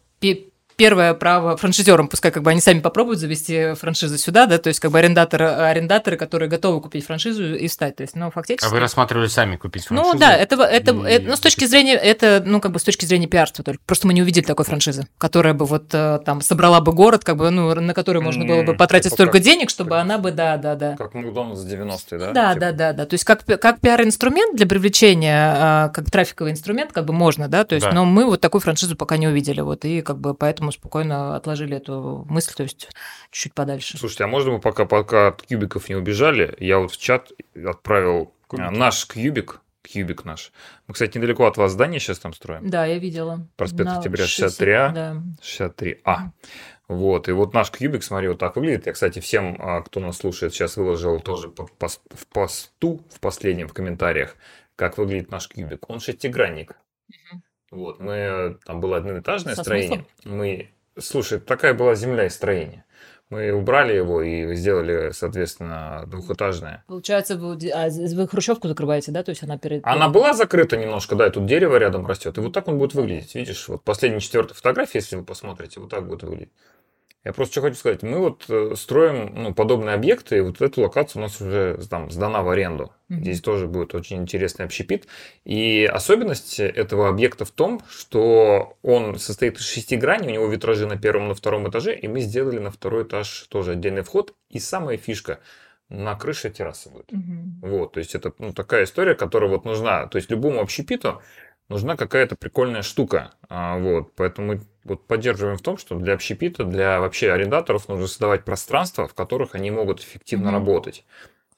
первое право франшизерам, пускай как бы они сами попробуют завести франшизу сюда, да, то есть как бы арендаторы, арендаторы, которые готовы купить франшизу и встать, то есть, ну, фактически... А вы рассматривали сами купить франшизу? Ну да, это, это, и- это- ну, с точки зрения, это, ну, как бы с точки зрения пиарства только. Просто мы не увидели такой франшизы, которая бы вот э, там собрала бы город, как бы, ну, на который можно было бы потратить типа столько как- денег, чтобы как- она бы, да, да, да. Как Макдональдс 90-е, да? Да, Типа. да, да, да. То есть как, как пиар-инструмент для привлечения, э, как трафиковый инструмент, как бы можно, да, то есть, Да. но мы вот такую франшизу пока не увидели, вот, и как бы поэтому спокойно отложили эту мысль, то есть чуть-чуть подальше. Слушайте, а можно мы пока, пока от кубиков не убежали, я вот в чат отправил Кубики. а, наш кубик, кубик наш. Мы, кстати, недалеко от вас здание сейчас там строим. Да, я видела. Проспект На Октября 60, 63А. Да. 63А. Вот, и вот наш кубик, смотри, вот так выглядит. Я, кстати, всем, а, кто нас слушает, сейчас выложил тоже в посту в последнем в комментариях, как выглядит наш кубик. Он шестигранник. Мгм. Вот, мы, там было одноэтажное Со строение. Мы, слушай, такая была земля и строение. Мы убрали его и сделали, соответственно, двухэтажное. Получается, вы, а, вы хрущевку закрываете, да? То есть она перед... Она была закрыта немножко, да, и тут дерево рядом растет. И вот так он будет выглядеть. Видишь, вот последняя четвертая фотография, если вы посмотрите, вот так будет выглядеть. Я просто что хочу сказать. Мы вот э, строим ну, подобные объекты, и вот эту локацию у нас уже там сдана в аренду. Мгм. Здесь тоже будет очень интересный общепит. И особенность этого объекта в том, что он состоит из шести граней, у него витражи на первом и на втором этаже, и мы сделали на второй этаж тоже отдельный вход. И самая фишка, на крыше терраса будет. Мгм. Вот, то есть это ну, такая история, которая вот нужна, то есть любому общепиту нужна какая-то прикольная штука, А, вот, поэтому вот поддерживаем в том, что для общепита, для вообще арендаторов нужно создавать пространства, в которых они могут эффективно Мгм. работать.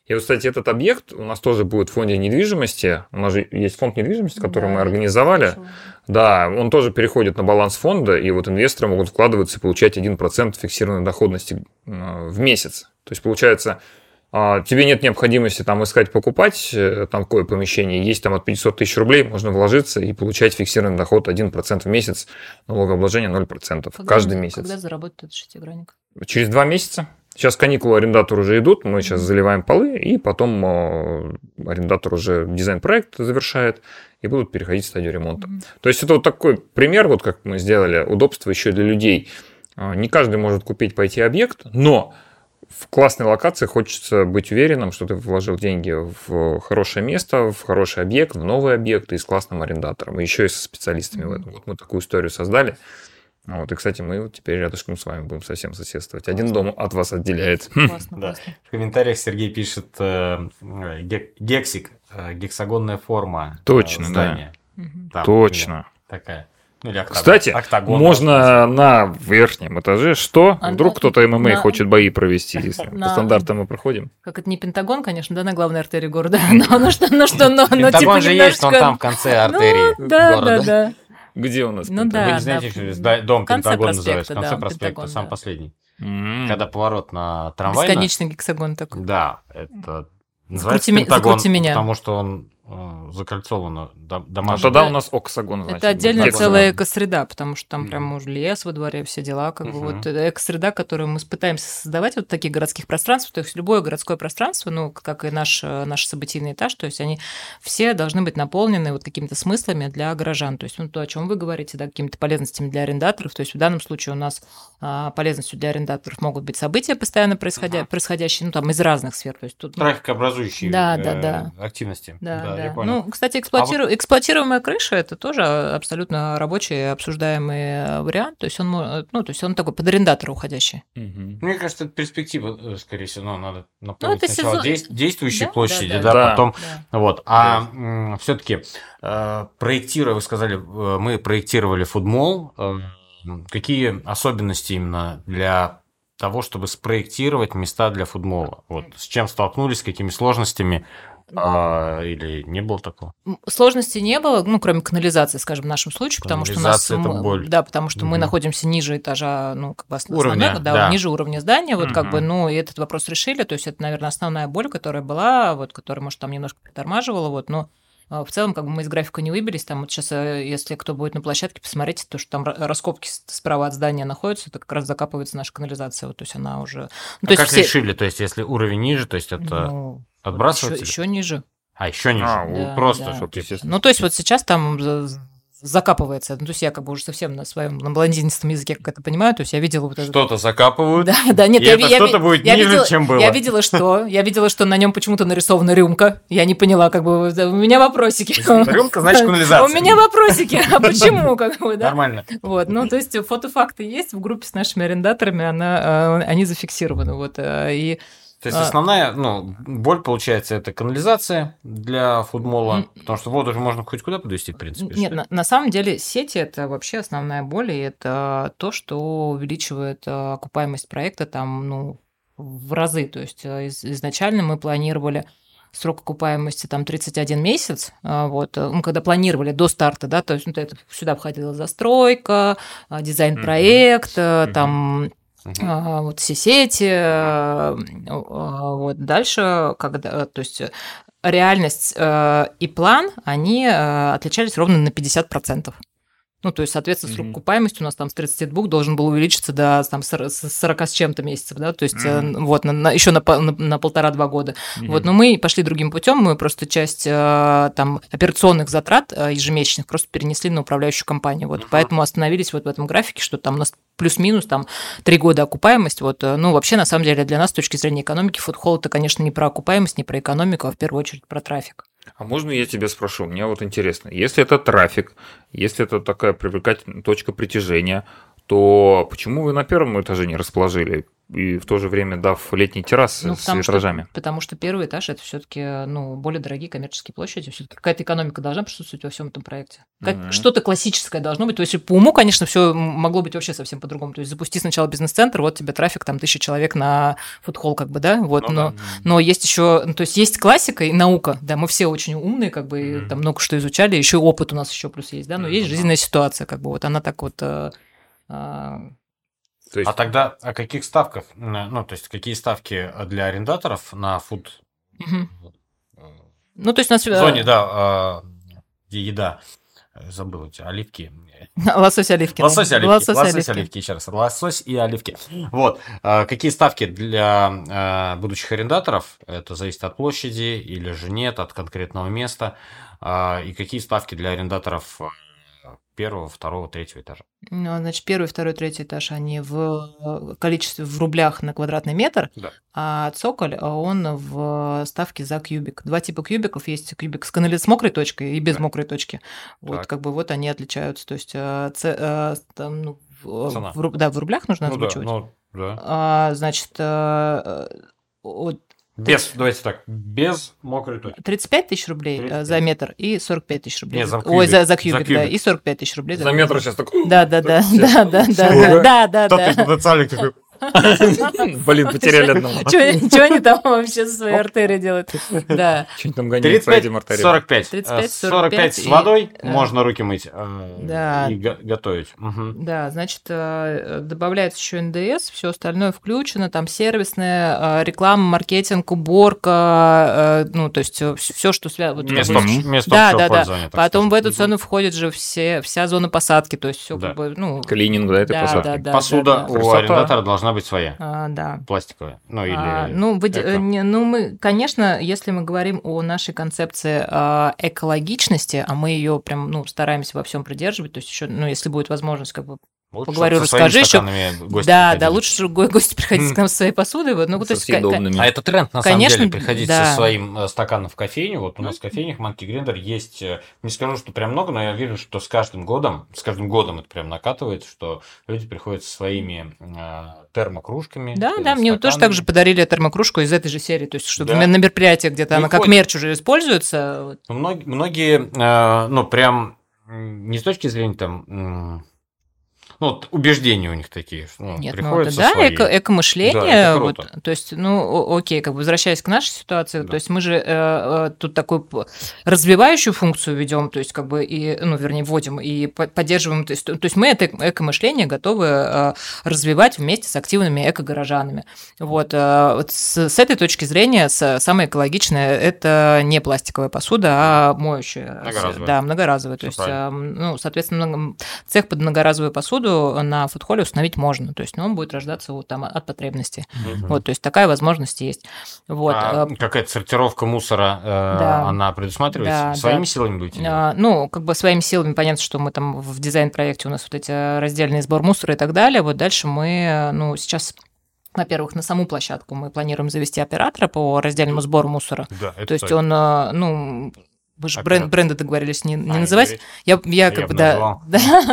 И вот, кстати, этот объект у нас тоже будет в фонде недвижимости. У нас же есть фонд недвижимости, который Да, мы организовали. Хорошо. Да, он тоже переходит на баланс фонда, и вот инвесторы могут вкладываться и получать 1% фиксированной доходности э, в месяц. То есть, получается, тебе нет необходимости там искать, покупать э, там какое помещение, есть там от 500 тысяч рублей, можно вложиться и получать фиксированный доход 1% в месяц, налогообложение 0% Когда каждый месяц. Когда заработает этот шестигранник? Через два месяца. Сейчас каникулы арендатору уже идут, мы сейчас заливаем полы, и потом э, арендатор уже дизайн-проект завершает, и будут переходить в стадию ремонта. Мгм. То есть это вот такой пример, вот как мы сделали, удобство еще для людей. А, Не каждый может купить, пойти объект, но в классной локации хочется быть уверенным, что ты вложил деньги в хорошее место, в хороший объект, в новый объект и с классным арендатором, и еще и со специалистами в этом. Вот мы такую историю создали. Вот, и, кстати, мы вот теперь рядышком с вами будем совсем соседствовать. Один дом от вас отделяет. Классно, Да. классно. В комментариях Сергей пишет э, э, гек- гексик, э, гексагонная форма э, Точно, да. здания. Мгм. Там, Точно. да, такая. Ну, или октагон. Кстати, Октагон, можно на верхнем этаже что? А Вдруг на- кто-то ММА на- хочет бои провести, если по На- стандартам мы проходим. Как это не Пентагон, конечно, да, на главной артерии города. Но ну что, ну что, но, но Пентагон типа же есть, но он немножечко- там в конце артерии Ну, да, города. да, да. Где у нас? Ну Пентагон? да, Вы не знаете, да. дом Пентагон называется? В конце да, проспекта, Пентагон, сам да. последний. М. Когда поворот на трамвай. Бесконечный гексагон такой. Да, это называется Пентагон, меня. потому что он э, закольцован до- Ну, домашним. тогда Да. у нас оксагон. значит, Это отдельная будет. целая экосреда, потому что там Мгм. прям уже лес во дворе, все дела. Как бы вот экосреда, которую мы пытаемся создавать, вот таких городских пространств, то есть любое городское пространство, ну, как и наш, э, наш событийный этаж, то есть они все должны быть наполнены вот какими-то смыслами для горожан. То есть ну, то, о чем вы говорите, да, какими-то полезностями для арендаторов. То есть в данном случае у нас а, полезностью для арендаторов могут быть события постоянно происходя, происходящие, ну, там из разных сфер. То есть тут ну, Трафикообразующие Да, э, да, да. активности. Да, да. Я понял. Ну, кстати, эксплуатиру- эксплуатируемая крыша это тоже абсолютно рабочий, обсуждаемый э, вариант. То есть он, мо- ну, то есть он такой под арендатора уходящий. Мгм. Мне кажется, это перспектива, э, скорее всего, ну, надо напомнить это сначала сезон- дейс- действующие Да, площади, да, да, да. потом Да. вот. А все-таки проектируя, вы сказали, э, мы проектировали фудмол. э, Какие особенности именно для того, чтобы спроектировать места для футбола? Вот с чем столкнулись, с какими сложностями? А, или не было такого? М, Сложностей не было, ну, кроме канализации, скажем, в нашем случае, потому что у нас... Это боль. Да, потому что мы Мгм. находимся ниже этажа, ну, как бы ос- Уровня, основного, да, да. ниже уровня здания, вот как бы, ну, этот вопрос решили, то есть это, наверное, основная боль, которая была, вот, которая, может, там немножко притормаживала, вот, но а, в целом, как бы мы из графика не выбились. Там вот сейчас, если кто будет на площадке, посмотрите, то, что там ра- раскопки справа от здания находятся, это как раз закапывается наша канализация. Вот, то есть она уже... Ну, А то есть как все- решили? То есть, если уровень ниже, то есть это ну, отбрасывается? еще, ниже. А, еще ниже. А, Да, просто, да. чтоб, естественно. Ну, то есть вот сейчас там за- закапывается. Ну, то есть я как бы уже совсем на своем, на блондинистом языке как это понимаю. То есть я видела вот это... Что-то закапывают, Да, да, нет, и я, это я, что-то ви- будет я ниже, видела, чем было. Я видела, что? Я видела, что на нем почему-то нарисована рюмка. Я не поняла, как бы у меня вопросики. Рюмка, значит, канализация. У меня вопросики. А почему, как бы, да? Нормально. Вот, ну, то есть фотофакты есть в группе с нашими арендаторами, она, э, они зафиксированы, вот, э, и То есть А. основная, ну, боль, получается, это канализация для футбола, М. потому что воду же можно хоть куда подвести, в принципе. Нет, на, на самом деле сети это вообще основная боль, и это то, что увеличивает э, окупаемость проекта там, ну, в разы. То есть э, из- изначально мы планировали срок окупаемости там 31 месяц, а, вот, э, мы когда планировали до старта, да, то есть ну, это сюда входила застройка, дизайн проекта, Мгм. там А, вот все сети, а, а, вот дальше, когда, то есть э, реальность э, и план, они э, отличались ровно на 50%. Ну, то есть, соответственно, срок окупаемости у нас там с 32 должен был увеличиться до там, сор- с 40 с чем-то месяцев, да, то есть Мгм. вот на, еще на, на, на полтора-два года. Вот, но мы пошли другим путем, мы просто часть э, там операционных затрат э, ежемесячных просто перенесли на управляющую компанию. Вот, Ага. поэтому остановились вот в этом графике, что там у нас плюс-минус там три года окупаемость. Вот, ну, вообще, на самом деле, для нас с точки зрения экономики фудхолл это, конечно, не про окупаемость, не про экономику, а в первую очередь про трафик. А можно я тебя спрошу? Мне вот интересно, если это трафик, если это такая привлекательная точка притяжения, то почему вы на первом этаже не расположили и в то же время дав летние террасы Ну, с потому что- витражами? Потому что первый этаж это все-таки ну, более дорогие коммерческие площади. Все-таки какая-то экономика должна присутствовать во всем этом проекте. Как, Мгм. Что-то классическое должно быть. То есть по уму, конечно, все могло быть вообще совсем по-другому. То есть запусти сначала бизнес-центр, вот тебе трафик, там тысяча человек на фудхолл, как бы, да, вот, Ну но, да. но есть еще, ну, то есть есть классика и наука, да, мы все очень умные, как бы, Мгм. там много что изучали, еще опыт у нас еще плюс есть, да, но есть Мгм. жизненная ситуация, как бы, вот она так вот э, То есть, А тогда о каких ставках, ну, то есть какие ставки для арендаторов на фуд э, Ну, то есть э, зоне, да, э, где еда, Э, забыл эти оливки. Лосось оливки. Лосось оливки. Лосось Лосось оливки. оливки, еще раз. Лосось и оливки. Вот. А, Какие ставки для будущих арендаторов? Это зависит от площади или же нет, от конкретного места. А, И какие ставки для арендаторов первого, второго, третьего этажа? Ну, значит, первый, второй, третий этаж, они в э, количестве, в рублях на квадратный метр, Да. а цоколь, а он в ставке за кубик. Два типа кубиков. Есть кубик с, канали... с мокрой точкой и без Так. мокрой точки. Вот, Так. как бы вот они отличаются. То есть, э, ц- э, там, ну, в, да, в рублях нужно Ну да, озвучивать. ну, да. А, значит, вот Без, давайте так, без мокрой точки. 35 тысяч рублей э, 35. за метр и 45 тысяч рублей. Не, за Ой, за, за кубик, кубик, за да, кубик. и 45 тысяч рублей. за метр сейчас такой... Да, да, да, да, да, да, да, да, да. из начальник такой, Блин, потеряли одного. Что они там вообще со своей артерией делают? Да. Что-нибудь там гоняют по этим 35, артериям. 45. 35, Э, 45 с 45 и, водой, можно руки мыть э, и го- готовить. Да, значит, э, добавляется еще НДС, все остальное включено, там сервисная, э, реклама, маркетинг, уборка, ну, то есть все, что связано. Место, Да, да, да. Потом в эту цену входит же все, вся зона посадки, то есть все как бы, ну, Клининг, да, этой да, посадки. да, да, Посуда да, да. у арендатора должна быть своя, А, да. пластиковая. Ну, или А, ну, выде- эко. не- ну, мы, конечно, если мы говорим о нашей концепции а, экологичности, а мы ее прям, ну, стараемся во всем придерживать, то есть еще, ну, если будет возможность, как бы Лучше поговорю, расскажи стаканами гости да, да, лучше го- гости приходить к нам со своей посудой. Вот, ну, то Со есть, ка- ка- съедобными. А это тренд, на Конечно, самом деле, приходить да. со своим э, стаканом в кофейню. Вот у нас в кофейнях Monkey Grinder есть, э, не скажу, что прям много, но я вижу, что с каждым годом, с каждым годом это прям накатывается, что люди приходят со своими э, термокружками. Да, да, мне вот тоже стаканами. так же подарили термокружку из этой же серии, то есть, чтобы Да. на мероприятиях где-то Не она как мерч уже используется. Ну, Многие, многие, э, ну, прям не с точки зрения там, ну, вот убеждения у них такие. Ну, Нет, ну это да, своей. эко, экомышление. Да, это вот, круто. то есть, ну, окей, как бы возвращаясь к нашей ситуации, Да. то есть мы же э, э, тут такую развивающую функцию ведем, то есть как бы и, ну, вернее, вводим и по- поддерживаем, то есть, то есть мы это эко-мышление готовы э, развивать вместе с активными эко-горожанами. Вот, э, вот с, с этой точки зрения с- самое экологичное это не пластиковая посуда, а моющая. Многоразовая. Да, многоразовая. То есть, э, ну, соответственно, цех под многоразовую посуду на фудхоле установить можно. То есть ну, он будет рождаться вот там от потребностей. Мгм. Вот, то есть такая возможность есть. Вот. А э, какая-то сортировка мусора, э, Да. она предусматривается? Да, Своими да. силами будете? А, Ну, как бы своими силами понятно, что мы там в дизайн-проекте у нас вот эти раздельный сбор мусора и так далее. Вот дальше мы, ну, сейчас во-первых, на саму площадку мы планируем завести оператора по раздельному сбору мусора. Да, это То есть точно. он, э, ну, вы же Оператор. бренд, бренды договорились не, не А, называть. говорить? Я, я Я как бы да.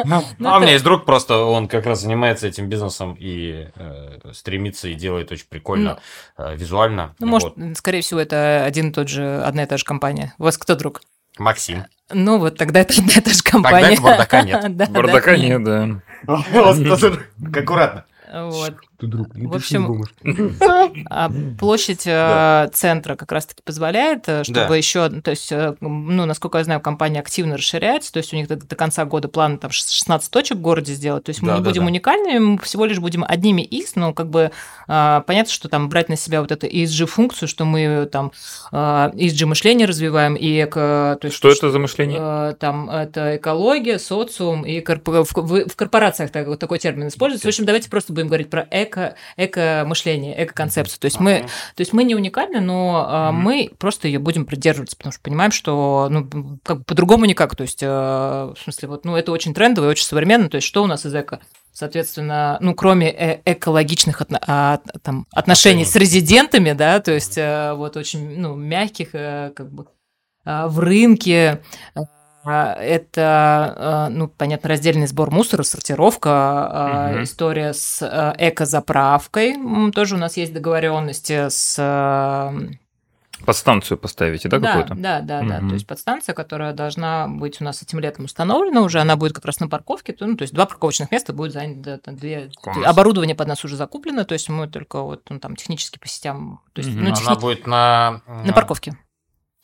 Ну, Ну, а у меня есть друг просто, он как раз занимается этим бизнесом и э, стремится и делает очень прикольно э, визуально. Ну, может, Вот. скорее всего, это один и тот же, одна и та же компания. У вас кто друг? Максим. Ну, вот тогда это одна и та же компания. это бардака нет. Да, да. Бардака нет, да. Аккуратно. Вот. Ты друг, В общем, а площадь э, центра как раз-таки позволяет, э, чтобы Да. еще, то есть, э, ну, насколько я знаю, компания активно расширяется, то есть у них до, до конца года план там 16 точек в городе сделать, то есть мы Да, не будем уникальными, мы всего лишь будем одними из, но как бы понятно, что там брать на себя вот эту ESG-функцию, что мы там ESG-мышление развиваем и эко... То есть, Что это за мышление? Там это экология, социум и корпо- в, в- в корпорациях так- вот такой термин используется. В общем, давайте просто будем говорить про эко, эко-мышление, эко-концепцию. То есть мы, то есть мы не уникальны, но э, Мгм. мы просто ее будем придерживаться, потому что понимаем, что ну, как бы по-другому никак. То есть, э, в смысле, вот, ну, это очень трендово и очень современно. То есть, что у нас из эко? Соответственно, ну, кроме э- экологичных отно- а, там, отношений с резидентами, да, то есть э, вот очень ну, мягких, э, как бы а, в рынке, а, это, э, ну, понятно, раздельный сбор мусора, сортировка, а, Мгм. история с э, экозаправкой. Тоже у нас есть договоренности с э, Подстанцию поставите, да, да, какую-то? да, да, да. Мгм. То есть подстанция, которая должна быть у нас этим летом установлена уже, она будет как раз на парковке. То, ну, то есть два парковочных места будет занято, две... Класс. оборудование под нас уже закуплено, то есть мы только вот ну, там технически по сетям, то есть Мгм. ну, Она техни- будет на... на парковке.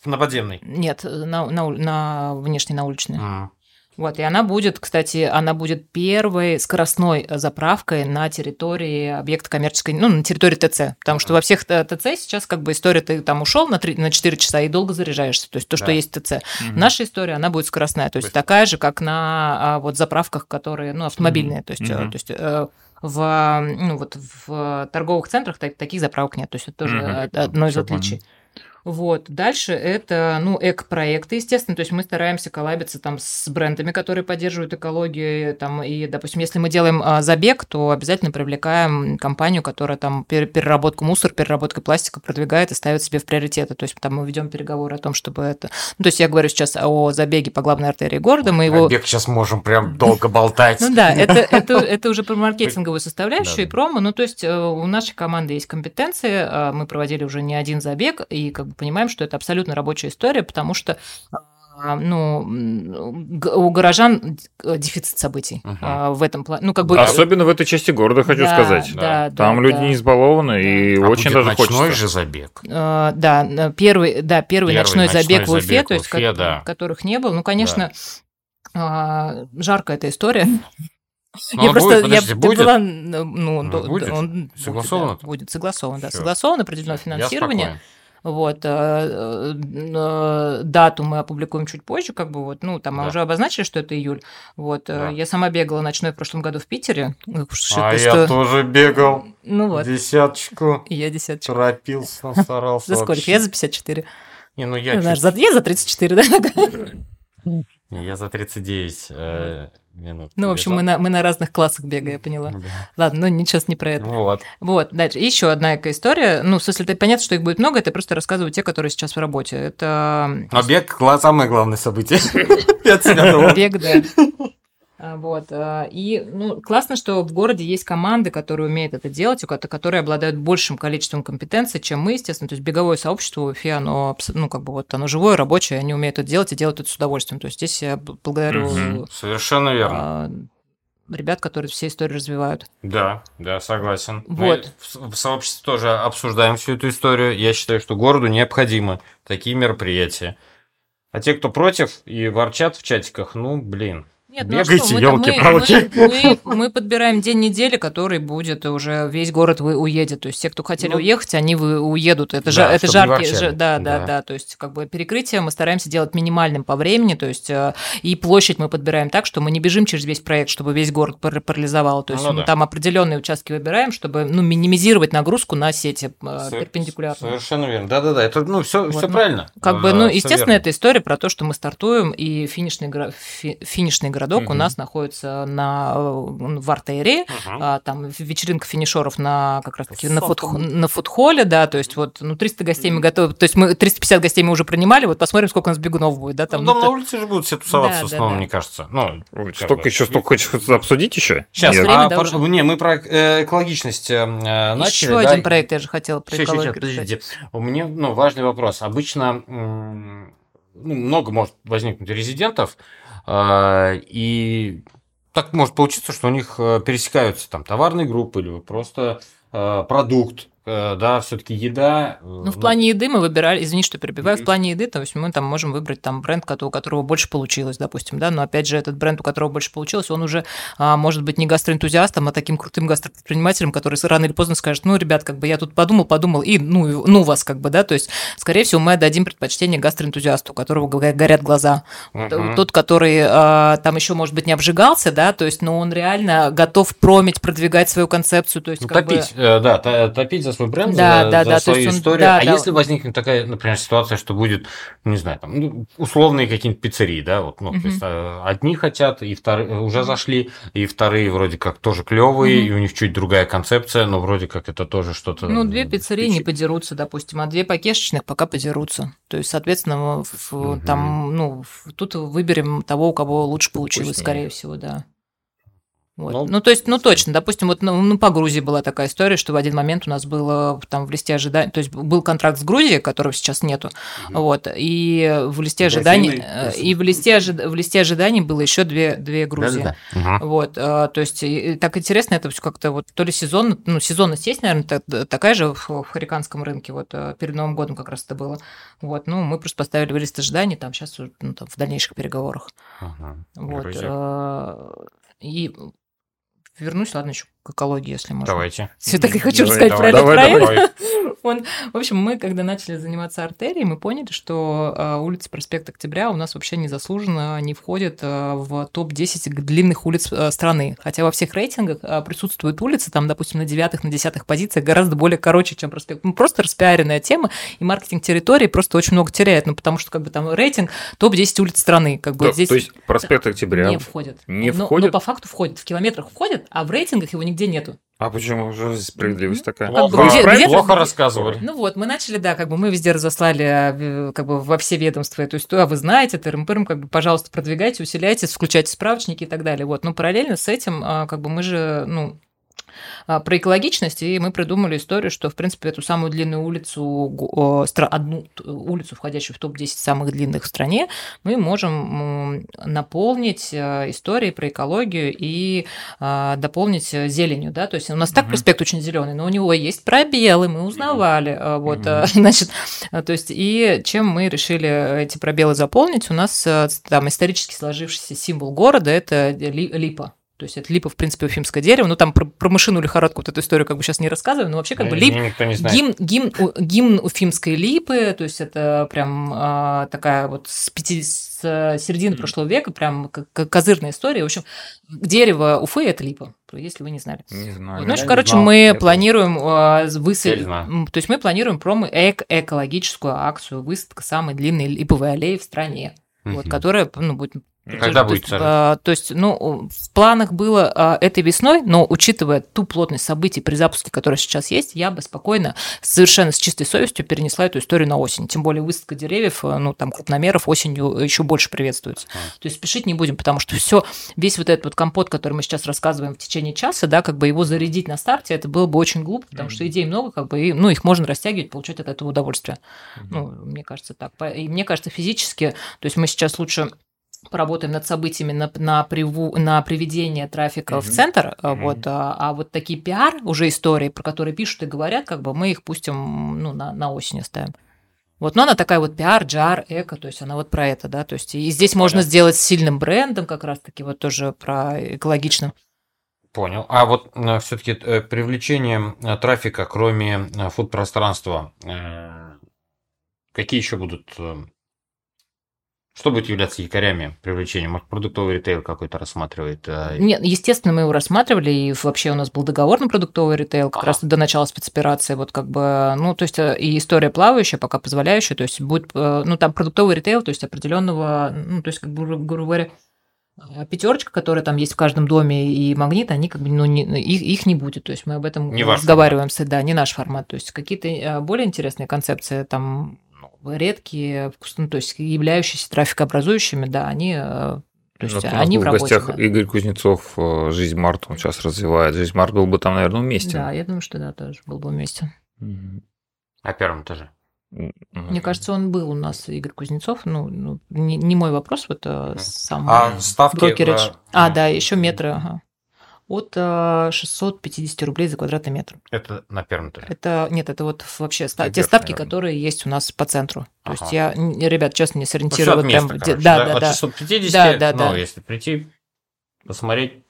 На подземной. Нет, на, на, на внешней, на уличной. М. Вот, и она будет, кстати, она будет первой скоростной заправкой на территории объекта коммерческой, ну, на территории ТЦ. Потому что во всех ТЦ сейчас как бы история, ты там ушел на, 3, на 4 часа и долго заряжаешься. То есть то, что Да. есть ТЦ. Мгм. Наша история, она будет скоростная. То есть Быстро. такая же, как на а, вот заправках, которые, ну, автомобильные. То есть, Мгм. то есть э, в, ну, вот в торговых центрах так- таких заправок нет. То есть это тоже од- одно из Всё отличий. Вот. Дальше это, ну, эко-проекты, естественно. То есть мы стараемся коллабиться там с брендами, которые поддерживают экологию. Там, и, допустим, если мы делаем а, забег, то обязательно привлекаем компанию, которая там пер- переработку мусора, переработку пластика продвигает и ставит себе в приоритеты. То есть там мы ведем переговоры о том, чтобы это... Ну, то есть я говорю сейчас о забеге по главной артерии города. Мы его... Бег сейчас можем прям долго болтать. Ну да, это, уже про маркетинговую составляющую и промо. Ну, то есть э, у нашей команды есть компетенции, э, мы проводили уже не один забег, и как понимаем, что это абсолютно рабочая история, потому что а, ну, у горожан дефицит событий uh-huh. в этом плане. Ну, как бы... Особенно в этой части города, хочу да, сказать. Да, Там да, люди да. не избалованы, и а очень будет даже ночной хочется. же забег. Uh, да, первый, да, первый, Первый ночной, ночной забег в Уфе, забег то в есть, Уфе, ко- да. которых не было. Ну, конечно, uh, жаркая эта история. Ну, я а просто будет, я, подожди, я будет? была, ну, Ну, до- будет? он Согласовано Будет, да, будет согласовано, да, Всё. согласовано, определено Я финансирование. Вот, э, э, э, дату мы опубликуем чуть позже, как бы вот, ну, там мы Да. уже обозначили, что это июль. Вот, Да. я сама бегала ночной в прошлом году в Питере. Ну, что- А что- я тоже бегал. Ну вот, Десяточку. я десяточка. Торопился, старался. За сколько? Я за 54. Не, ну я, я за 34, да? я за 39 э, минут. Ну, в общем, мы на, мы на разных классах бегаем, я поняла. Да. Ладно, ну, сейчас не про это. Вот. Вот, дальше. Еще одна эко-история. Ну, в смысле, это понятно, что их будет много, это я просто рассказываю те, которые сейчас в работе. Это А бег – самое главное событие. Бег, да. А, Вот. а, И ну, классно, что в городе есть команды, которые умеют это делать, которые обладают большим количеством компетенций, чем мы, естественно. То есть беговое сообщество в Уфе, оно, ну, как бы вот оно живое, рабочее, они умеют это делать и делают это с удовольствием. То есть здесь я благодарю Мгм. Совершенно верно. а, ребят, которые все истории развивают. Да, да, согласен. Вот. Мы в сообществе тоже обсуждаем всю эту историю. Я считаю, что городу необходимы такие мероприятия. А те, кто против и ворчат в чатиках, ну, блин. Нет, ну а Бегайте, что, мы, мы, мы- подбираем день недели, который будет уже весь город вы- уедет. То есть те, кто хотели Ну, уехать, они вы- уедут. Это, да, жа- это жаркие, ворчали. жа- да, да, Да. да, То есть как бы перекрытие мы стараемся делать минимальным по времени, то есть э, и площадь мы подбираем так, что мы не бежим через весь проект, чтобы весь город пар- парализовал. То есть Ну мы да. там определенные участки выбираем, чтобы ну минимизировать нагрузку на сети э, Со- перпендикулярно. Совершенно верно. Да-да-да, это, ну, все, Вот, все ну, правильно. Как бы, Да, ну, естественно, верно. это история про то, что мы стартуем, и финишный, гра- фи- финишный городок у Мгм. нас находится на, э, в артерии, а, там вечеринка финишеров на как раз таки на, фуд, на фудхоле, да, то есть вот ну 300 гостей мы готовы, то есть мы 350 гостей мы уже принимали, вот посмотрим, сколько у нас бегунов будет, да, там. Ну, ну, там то- на улице же будут все тусоваться Да, в да, основном, да. мне кажется. Ну, Столько еще столько хочешь обсудить еще? Сейчас, Нет. Время, а, да, пор- уже? не, мы про э, экологичность э, начали. Еще да? один проект я же хотела про экологию щас, рассказать. подождите. У меня ну, важный вопрос. Обычно ну, много может возникнуть резидентов, и так может получиться, что у них э, пересекаются там товарные группы или просто э, продукт, да, все-таки еда. э, Ну, в плане еды мы выбирали, извини, что перебиваю, в плане еды, то есть мы там можем выбрать там бренд, у которого больше получилось, допустим, да, но опять же этот бренд, у которого больше получилось, он уже а, может быть не гастроэнтузиастом, а таким крутым гастропредпринимателем, который рано или поздно скажет, ну, ребят, как бы я тут подумал, подумал, и ну, ну вас как бы, да, то есть, скорее всего, мы отдадим предпочтение гастроэнтузиасту, у которого го- горят глаза. Мгм. Тот, который а, там еще, может быть, не обжигался, да, то есть, но он реально готов промить, продвигать свою концепцию, то есть, Ну, как бы... топить, э, да, то- топить за свой бренд, Да, за, да, за да, то свою есть он- историю. да, а да. если возникнет такая, например, ситуация, что будет, не знаю, там, ну, условные какие-нибудь пиццерии, да, вот, ну, то Мгм. есть э, одни хотят, и вторые уже зашли, и вторые вроде как тоже клевые, Мгм. и у них чуть другая концепция, но вроде как это тоже что-то. Ну, две э, пиццерии не специ- подерутся, допустим, а две покешечных пока подерутся. То есть, соответственно, в- Мгм. там, ну, в- тут выберем того, у кого лучше получилось, Вкуснее. скорее всего, да. Вот. Ну, Ну, то есть, ну, точно, допустим, вот ну, ну, по Грузии была такая история, что в один момент у нас было там в листе ожидания, то есть был контракт с Грузией, которого сейчас нету, Мгм. вот, и в листе ожиданий, э, и в листе, ожи- в листе ожиданий было еще две, две Грузии. Мгм. Вот, а, то есть и- так интересно это все как-то вот то ли сезон, ну сезонность есть, наверное, та- такая же в, в хариканском рынке, вот а, перед Новым годом как раз это было. Вот, ну мы просто поставили в лист ожиданий, там сейчас ну, там, в дальнейших переговорах. Мгм. Вот, а, и вернусь, ладно, еще к экологии, если можно. Давайте. Все так и хочу Давай, рассказать про давай, этот давай, проект. Давай. Он, в общем, мы, когда начали заниматься артерией, мы поняли, что а, улица проспект Октября у нас вообще незаслуженно не входит а, в топ-10 длинных улиц а, страны. Хотя во всех рейтингах а, присутствуют улицы, там, допустим, на девятых, на десятых позициях гораздо более короче, чем проспект. Ну, просто распиаренная тема, и маркетинг территории просто очень много теряет, ну, потому что как бы там рейтинг топ-10 улиц страны. Как бы То, здесь то есть проспект Октября. не входит. не но, входит? Но по факту входит. В километрах входит, а в рейтингах его нигде нету. А почему уже справедливость такая? Плохо, Где- где-то- плохо рассказывали. Ну вот, мы начали, да, как бы мы везде разослали э, как бы во все ведомства эту историю, а вы знаете, тырым-пырым, как бы, пожалуйста, продвигайте, усиляйте, включайте справочники и так далее. Вот, но параллельно с этим, а, как бы мы же, ну, про экологичность, и мы придумали историю, что, в принципе, эту самую длинную улицу, одну улицу, входящую в топ-10 самых длинных в стране, мы можем наполнить э, историей про экологию и а, дополнить зеленью, да, то есть у нас так проспект очень зеленый, но у него есть пробелы, мы узнавали, э, вот, mm значит, то есть и чем мы решили эти пробелы заполнить, у нас там исторически сложившийся символ города – это липа, то есть это липа, в принципе, уфимское дерево. Ну, там про, про мышиную лихорадку вот эту историю как бы сейчас не рассказываем, но вообще как бы лип... Гимн, гимн, гимн уфимской липы, то есть это прям а, такая вот с, пяти, с середины прошлого века, прям козырная история. В общем, дерево Уфы – это липа, если вы не знали. Не знаю. Ну, короче, знал, мы планируем а, высадить... То есть мы планируем промо эк экологическую акцию, высадка самой длинной липовой аллеи в стране. Вот, которая ну, будет когда будет то есть, а, то есть, ну, в планах было а, этой весной, но учитывая ту плотность событий при запуске, которая сейчас есть, я бы спокойно, совершенно с чистой совестью перенесла эту историю на осень. Тем более высадка деревьев, а, ну, там, крупномеров осенью еще больше приветствуется. А. То есть спешить не будем, потому что все, весь вот этот вот компот, который мы сейчас рассказываем в течение часа, да, как бы его зарядить на старте, это было бы очень глупо, потому mm-hmm. что идей много, как бы, и, ну, их можно растягивать, получать от этого удовольствие. Mm-hmm. Ну, мне кажется так. И мне кажется, физически, то есть мы сейчас лучше поработаем над событиями на, на, приву, на приведение трафика mm-hmm. в центр, mm-hmm. вот, а, а вот такие пиар уже истории, про которые пишут и говорят, как бы мы их пустим ну, на, на осень оставим. Вот, но она такая вот пиар, джар, эко, то есть она вот про это, да, то есть и здесь Понятно. можно сделать сильным брендом, как раз-таки вот тоже про экологичным. Понял. А вот э, все-таки э, привлечение э, трафика, кроме фуд-пространства, какие еще будут что будет являться якорями привлечения? Может, продуктовый ритейл какой-то рассматривает? А, Нет, естественно, мы его рассматривали, и вообще у нас был договор на продуктовый ритейл как ага. раз до начала спецоперации. Вот как бы, ну, то есть э, и история плавающая, пока позволяющая, то есть будет, э, ну, там продуктовый ритейл, то есть определенного, ну, то есть, как бы, грубо говоря, э, пятерочка, которая там есть в каждом доме, и магнит, они как бы, ну, не, их, их не будет. То есть мы об этом не разговариваем, с, да, не наш формат. То есть какие-то более интересные концепции там редкие, ну, то есть являющиеся трафикообразующими, да, они э, то есть вот они в, работе. В гостях да. Игорь Кузнецов, э, Жизнь Март, он сейчас развивает. Жизнь Март был бы там, наверное, вместе. Да, я думаю, что да, тоже был бы вместе. А первом тоже. Мне кажется, он был у нас, Игорь Кузнецов. Ну, ну не, не мой вопрос, вот mm. сам а ставки брокеридж. В... А, да, еще метры. Ага от 650 э, рублей за квадратный метр. Это на первом этаже? Это, нет, это вот вообще ста- те ставки, наверное. которые есть у нас по центру. То ага. есть я, ребят, честно, не сориентировала. Ну, прям, короче, да, да, да, от 650, да, да, ну, да. если прийти, посмотреть,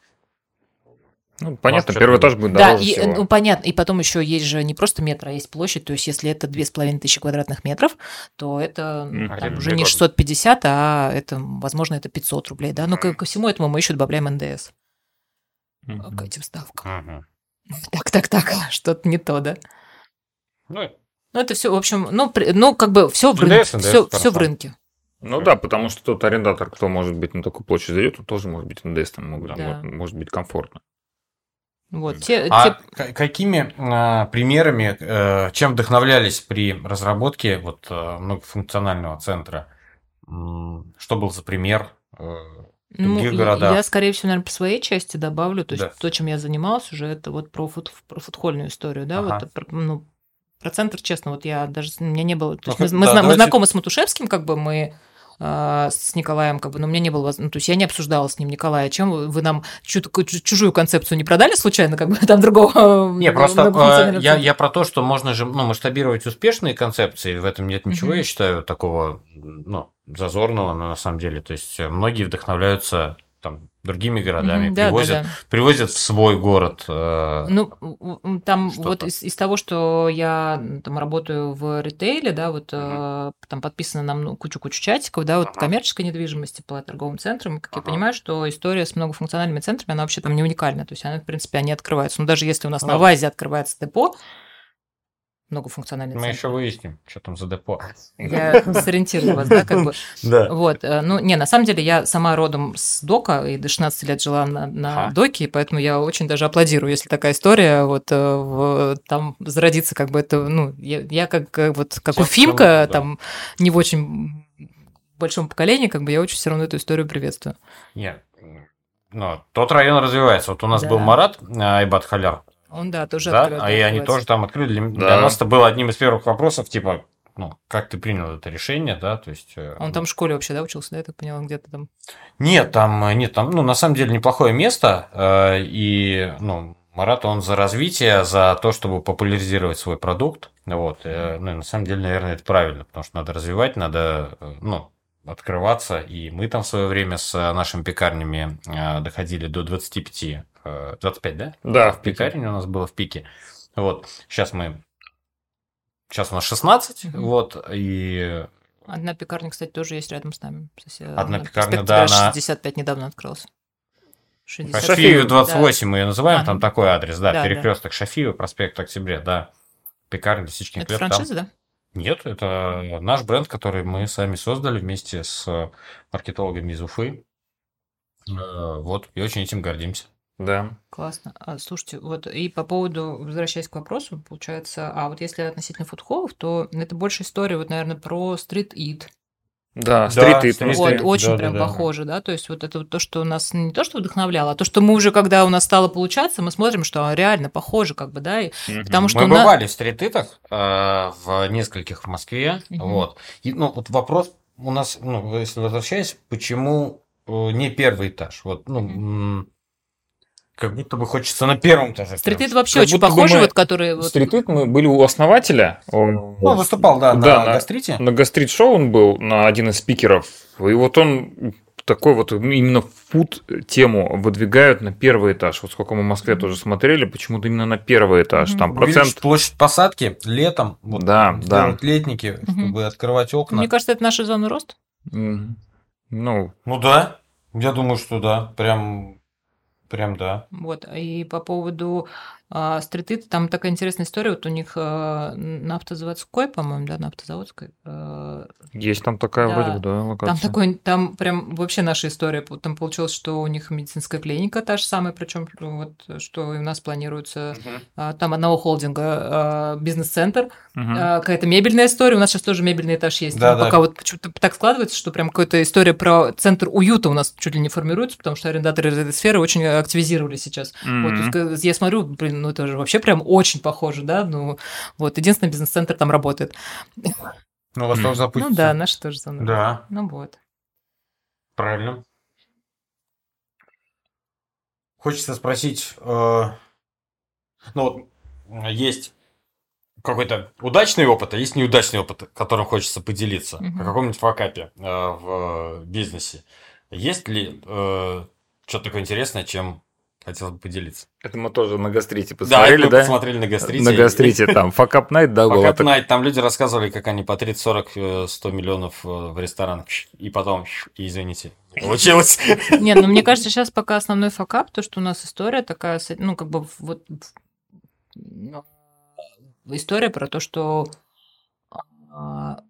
ну, понятно, первый этаж будет дороже Да, и, всего. ну, понятно. И потом еще есть же не просто метр, а есть площадь. То есть, если это две с половиной тысячи квадратных метров, то это mm, там, уже не 650, а это, возможно, это 500 рублей. Да? Но ко, ко всему этому мы еще добавляем НДС угу. к этим ставкам. Угу. Так, так, так, что-то не то, да? Ну, ну это все, в общем, ну, при, ну как бы все в рынке. все, все в рынке. Ну да, потому что тот арендатор, кто может быть на такую площадь зайдет, он тоже может быть НДС, там, может, да. может быть комфортно. Вот, те, а те... какими а, примерами, а, чем вдохновлялись при разработке вот а, многофункционального центра? Что был за пример? Ну, других городах. Я, скорее всего, наверное, по своей части добавлю. То есть да. то, чем я занималась уже, это вот про, фут, про футхольную историю, да, ага. вот, ну, про центр, честно, вот я даже, у меня не было... То есть ну, мы, да, мы, давайте... мы знакомы с Матушевским, как бы мы с Николаем, как бы, но у меня не было, ну, то есть я не обсуждала с ним Николая, чем вы, вы нам чужую концепцию не продали случайно, как бы там другого. Не, просто а, я, я про то, что можно же ну, масштабировать успешные концепции, в этом нет ничего, я считаю, такого ну, зазорного, но на самом деле, то есть многие вдохновляются там другими городами, mm-hmm, привозят, да, да, привозят в свой город. Э, ну, там что-то. вот из, из того, что я там работаю в ритейле, да, вот mm-hmm. э, там подписано нам ну, кучу-кучу чатиков, да, вот ага. коммерческой недвижимости по торговым центрам, как ага. я понимаю, что история с многофункциональными центрами, она вообще там не уникальна, то есть она, в принципе, они открываются. Но даже если у нас ну, на ВАЗе открывается депо, многофункциональный Мы еще выясним, что там за депо. Я сориентирую вас, да, как бы. Да. Вот, э, ну, не, на самом деле я сама родом с дока и до 16 лет жила на, на ага. доке, поэтому я очень даже аплодирую, если такая история вот э, в, там зародится как бы это, ну, я, я как э, вот как Сейчас уфимка, да. там не в очень большом поколении, как бы я очень все равно эту историю приветствую. Нет, но тот район развивается. Вот у нас да. был Марат Айбат Халяр, Он, да, тоже да? открыт, А и они тоже там открыли. Для, для Да. нас это было одним из первых вопросов, типа, ну, как ты принял это решение, да, то есть... э, Он там в школе вообще, да, учился, да, я так поняла, где-то там. Нет, там, э, нет, там, ну, на самом деле неплохое место, э, и, ну, Марат, он за развитие, за то, чтобы популяризировать свой продукт, вот, э, ну, и на самом деле, наверное, это правильно, потому что надо развивать, надо, э, ну, открываться, и мы там в свое время с нашими пекарнями доходили до 25, э, 25, да? Да, в Пекарня у нас было в пике, вот, сейчас мы, сейчас у нас 16, Мгм. вот, и Одна пекарня, кстати, тоже есть рядом с нами. Сосед- Одна на пекарня, да, она- 65 недавно открылась. 60. Шафиев Да. 28 мы ее называем, А, там такой адрес, да, Да, да. перекресток Шафиева, проспект Октября, да. Пекарня Лисичкин Это хлеб там. франшиза, да? Нет, это наш бренд, который мы сами создали вместе с маркетологами из Уфы. Э, Вот, и очень этим гордимся. Да. Классно. А, слушайте, вот и по поводу, возвращаясь к вопросу, получается, а вот если относительно фудхоллов, то это больше история, вот, наверное, про стрит-ит. Да, Да, стрит стрит-ит. Вот, да, очень да, прям да. похоже, да, то есть вот это вот то, что нас не то, что вдохновляло, а то, что мы уже, когда у нас стало получаться, мы смотрим, что реально похоже, как бы, да, и потому что Мы на- бывали в стрититах э, в нескольких в Москве. Мгм. Вот. И, ну, вот вопрос у нас, ну, если возвращаясь, почему э, не первый этаж? Вот, ну, м, как будто бы хочется на первом этаже. стрит-ит вообще Как очень похоже, мы вот, которые вот... Мы были у основателя. Он Ну, выступал, да, Да, на на- гастрите. на гастрит-шоу он был, на один из спикеров. И вот он такой вот именно фуд тему выдвигают на первый этаж. Вот сколько мы в Москве тоже смотрели, почему-то именно на первый этаж. Там Увеличить процент... площадь посадки летом, вот, Да, да. летники, Мгм. чтобы открывать окна. Мне кажется, это наша зона роста. Ну, Ну да, я думаю, что да, прям, прям да. Вот. И по поводу а, стрит там такая интересная история. Вот у них а, на автозаводской, по-моему, да, на автозаводской. а, есть там такая Да. вроде бы, да, локация. Там такой, там прям вообще наша история. Там получилось, что у них медицинская клиника та же самая, причем вот что и у нас планируется. а, Там одного холдинга а, бизнес-центр, а, какая-то мебельная история. У нас сейчас тоже мебельный этаж есть. Да, да. Пока вот почему-то так складывается, что прям какая-то история про центр уюта у нас чуть ли не формируется, потому что арендаторы из этой сферы очень активизировались сейчас. Вот, то есть, я смотрю, блин, ну это же вообще прям очень похоже, да, ну вот, единственный бизнес-центр там работает. Ну, у вас тоже запустится. Ну да, наш тоже зона. Да, Ну вот. правильно. Хочется спросить, э, ну вот э, есть какой-то удачный опыт, а есть неудачный опыт, которым хочется поделиться Мгм. о каком-нибудь факапе э, в бизнесе. Есть ли э, что-то такое интересное, чем хотелось бы поделиться? Это мы тоже на гастрите да, посмотрели, это мы да? посмотрели на гастрите. На гастрите там. Факап найт, да, было так. Night, там люди рассказывали, как они по 30-40, 100 миллионов э, в ресторанах, и потом, и извините, не получилось. Не, ну мне кажется, сейчас пока основной факап, то, что у нас история такая, ну как бы вот ну, история про то, что а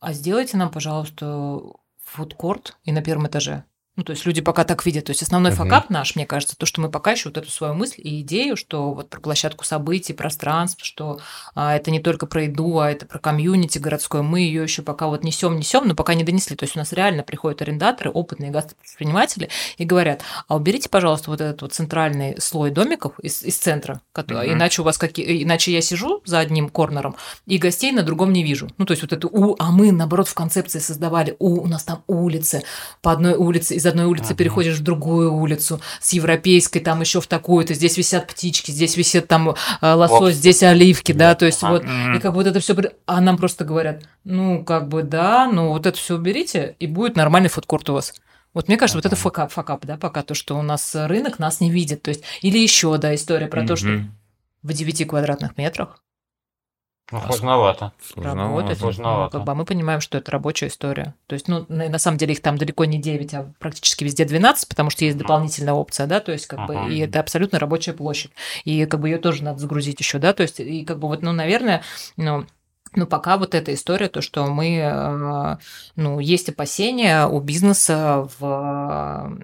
а сделайте нам, пожалуйста, фудкорт и на первом этаже. Ну, то есть люди пока так видят. То есть основной Мгм. факап наш, мне кажется, то, что мы пока еще вот эту свою мысль и идею, что вот про площадку событий, пространств, что а, это не только про еду, а это про комьюнити городское, мы ее еще пока вот несем, несем, но пока не донесли. То есть у нас реально приходят арендаторы, опытные гастропредприниматели и говорят, а уберите, пожалуйста, вот этот вот центральный слой домиков из, из центра, который- Мгм. иначе у вас какие, иначе я сижу за одним корнером и гостей на другом не вижу. Ну, то есть вот это у, а мы, наоборот, в концепции создавали, у, у нас там улицы, по одной улице, из одной улицы Ага. переходишь в другую улицу, с европейской, там еще в такую-то, здесь висят птички, здесь висит там э, лосось, здесь оливки, да, то есть Ага. вот, и как бы вот это все, а нам просто говорят, ну, как бы да, ну, вот это все уберите, и будет нормальный фудкорт у вас. Вот мне кажется, вот это Ага. факап, факап, да, пока то, что у нас рынок нас не видит. То есть, или еще, да, история про то, что в 9 квадратных метрах Ну, сложновато. Сложновато. работать. ну, Сложновато. как бы, а мы понимаем, что это рабочая история. То есть, ну, на, на самом деле их там далеко не 9, а практически везде 12, потому что есть дополнительная опция, да, то есть, как бы, Ага. и это абсолютно рабочая площадь. И как бы ее тоже надо загрузить еще, да, то есть, и как бы вот, ну, наверное, ну, ну, пока вот эта история, то, что мы, э, ну, есть опасения у бизнеса в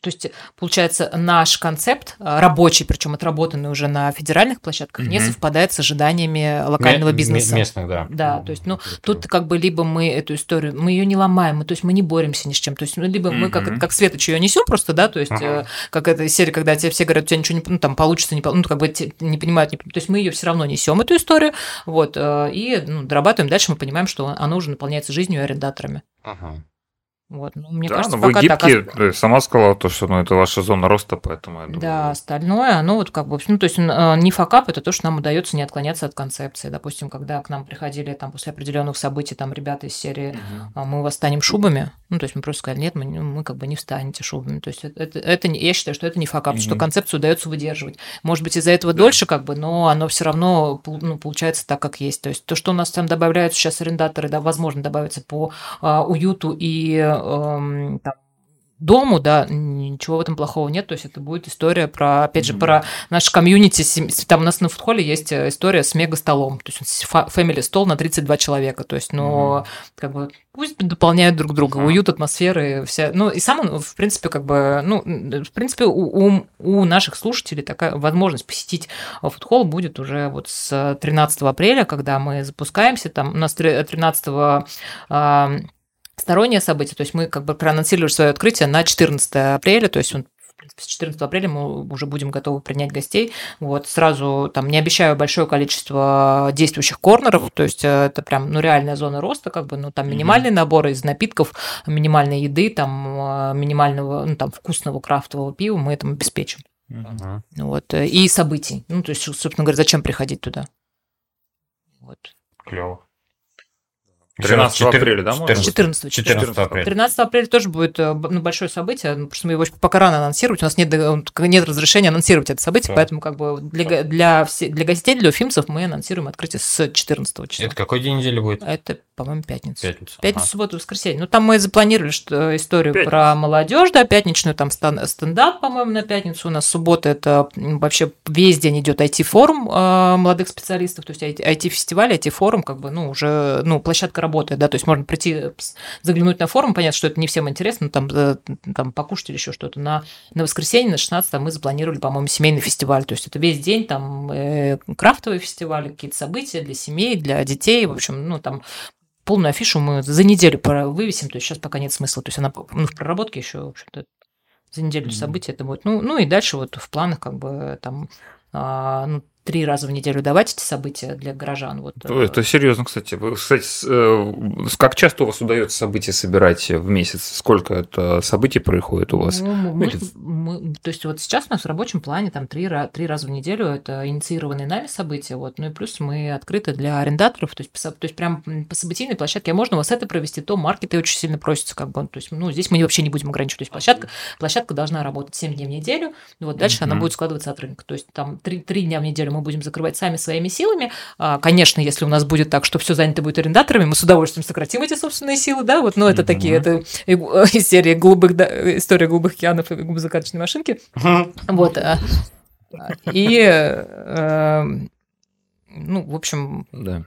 То есть, получается, наш концепт а, рабочий, причем отработанный уже на федеральных площадках, угу. не совпадает с ожиданиями локального бизнеса. Местных, да. Да, то есть, ну, тут как бы либо мы эту историю, мы ее не ломаем, мы, то есть мы не боремся ни с чем. То есть, ну, либо мы как, как Светоч ее несем просто, да, то есть, угу. как эта серия, когда тебе все говорят, у тебя ничего не, ну, там, получится, не, ну, как бы не понимают, не, то есть мы ее все равно несем, эту историю, вот, э, и ну, дорабатываем дальше, мы понимаем, что оно уже наполняется жизнью и арендаторами. Ага. Вот, ну, мне да, кажется, ну, вы пока гибкие, так. ты сама сказала, то, что ну, это ваша зона роста, поэтому я думаю... Да, остальное, оно вот как бы, ну, то есть э, не факап, это то, что нам удается не отклоняться от концепции. Допустим, когда к нам приходили там после определенных событий там ребята из серии угу. «Мы вас станем шубами», ну, то есть мы просто сказали, нет, мы, мы как бы не встанете шубами. То есть это, это, это я считаю, что это не факап, угу. что концепцию удается выдерживать. Может быть, из-за этого да. дольше как бы, но оно все равно ну, получается так, как есть. То есть то, что у нас там добавляются сейчас арендаторы, да, возможно, добавится по а, уюту и э, там, дому, да, ничего в этом плохого нет, то есть это будет история про, опять же, про наш комьюнити, там у нас на фудхоле есть э, история с мега-столом, то есть family стол на 32 человека, то есть, ну, как бы пусть дополняют друг друга, уют, атмосферы, вся, ну, и сам, в принципе, как бы, ну, в принципе, у, у, у наших слушателей такая возможность посетить фудхол будет уже вот с 13 апреля, когда мы запускаемся, там у нас 13 стороннее событие, то есть мы как бы проанонсировали свое открытие на 14 апреля, то есть он с 14 апреля мы уже будем готовы принять гостей. Вот сразу там не обещаю большое количество действующих корнеров, то есть э, это прям ну реальная зона роста, как бы, ну там минимальный набор из напитков, минимальной еды, там э, минимального, ну там вкусного крафтового пива мы этому обеспечим. Uh-huh. Вот и событий. Ну то есть, собственно говоря, зачем приходить туда? Вот. Клево. 13 апреля, да? 14, 14, 14 апреля. 13 апреля тоже будет э, ну, большое событие, потому что мы его пока рано анонсировать, у нас нет, нет разрешения анонсировать это событие, да. поэтому как бы для, для, все, для гостей, для уфимцев мы анонсируем открытие с 14 числа. Это какой день недели будет? Это, по-моему, пятница. Пятница. Пятница, ага. суббота, воскресенье. Ну, там мы запланировали что, историю пятница. про молодежь, да, пятничную, там стендап, по-моему, на пятницу. У нас суббота это вообще весь день идет IT-форум э, молодых специалистов, то есть IT-фестиваль, IT-форум, как бы, ну, уже, ну, площадка работает, да, то есть можно прийти, заглянуть на форум, понятно, что это не всем интересно, но там, э, там покушать или еще что-то. На, на воскресенье, на 16 мы запланировали, по-моему, семейный фестиваль, то есть это весь день там э, крафтовые фестивали, какие-то события для семей, для детей, в общем, ну, там полную афишу мы за неделю вывесим, то есть сейчас пока нет смысла, то есть она ну, в проработке еще, в общем-то, за неделю mm-hmm. событий это будет. Ну, ну и дальше вот в планах как бы там а, ну, три раза в неделю давать эти события для горожан. Вот. Э, это серьезно, кстати. Вы, кстати, э, как часто у вас удается события собирать в месяц? Сколько это событий происходит у вас? Ну, мы, мы, то есть вот сейчас у нас в рабочем плане там три, три раза в неделю это инициированные нами события. Вот. Ну и плюс мы открыты для арендаторов. То есть, то есть прям по событийной площадке, а можно у вас это провести, то маркеты очень сильно просятся. Как бы, то есть, ну, здесь мы вообще не будем ограничивать. То есть площадка, площадка должна работать 7 дней в неделю, вот дальше mm-hmm. она будет складываться от рынка. То есть там 3, 3 дня в неделю мы будем закрывать сами своими силами. А, конечно, если у нас будет так, что все занято будет арендаторами, мы с удовольствием сократим эти собственные силы, да, вот, но это mm-hmm. такие, это из серии голубых, да, история голубых океанов и губозакаточной машинки. Вот. А, и, э, ну, в общем... Да.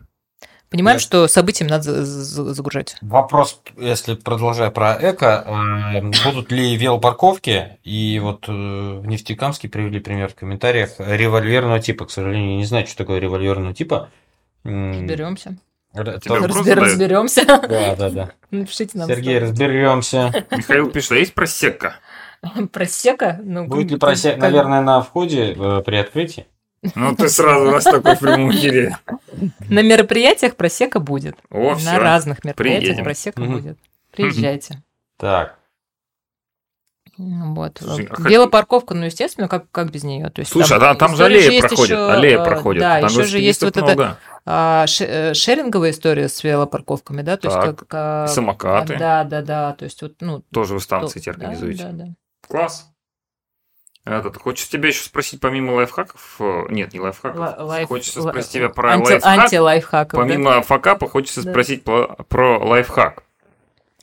Понимаем, Нет. что событиям надо загружать. Вопрос, если продолжая про эко, э, будут ли велопарковки? И вот э, в Нефтекамске привели пример в комментариях револьверного типа. К сожалению, не знаю, что такое револьверного типа. Разберемся. Разбер, разберемся. Да, да, да. Напишите нам. Сергей, разберемся. Михаил пишет, а есть просека? Просека? Ну, Будет ли просека, наверное, на входе э, при открытии? Ну, ты сразу раз такой в прямом эфире. На мероприятиях просека будет. О, На все. разных мероприятиях Приедем. просека будет. Приезжайте. Так. Вот. Слушай, а Велопарковка, ну, естественно, как, как без нее. То есть, Слушай, там, а там же аллея есть проходит, еще, аллея э, проходит. Да, Там еще же есть вот это много. а, ше- э, шеринговая история с велопарковками, да, то есть Так. как, как- Самокаты. Да, да, да, то есть вот, ну, Тоже вы станции то- эти организуете. Да, да, да. Класс. Этот, хочется тебя еще спросить, помимо лайфхаков, э, нет, не лайфхаков, Ла- лайф- хочется спросить тебя про Анти- лайфхак. Анти-лайфхаков, да. Помимо факапа, хочется Да. спросить про, про лайфхак.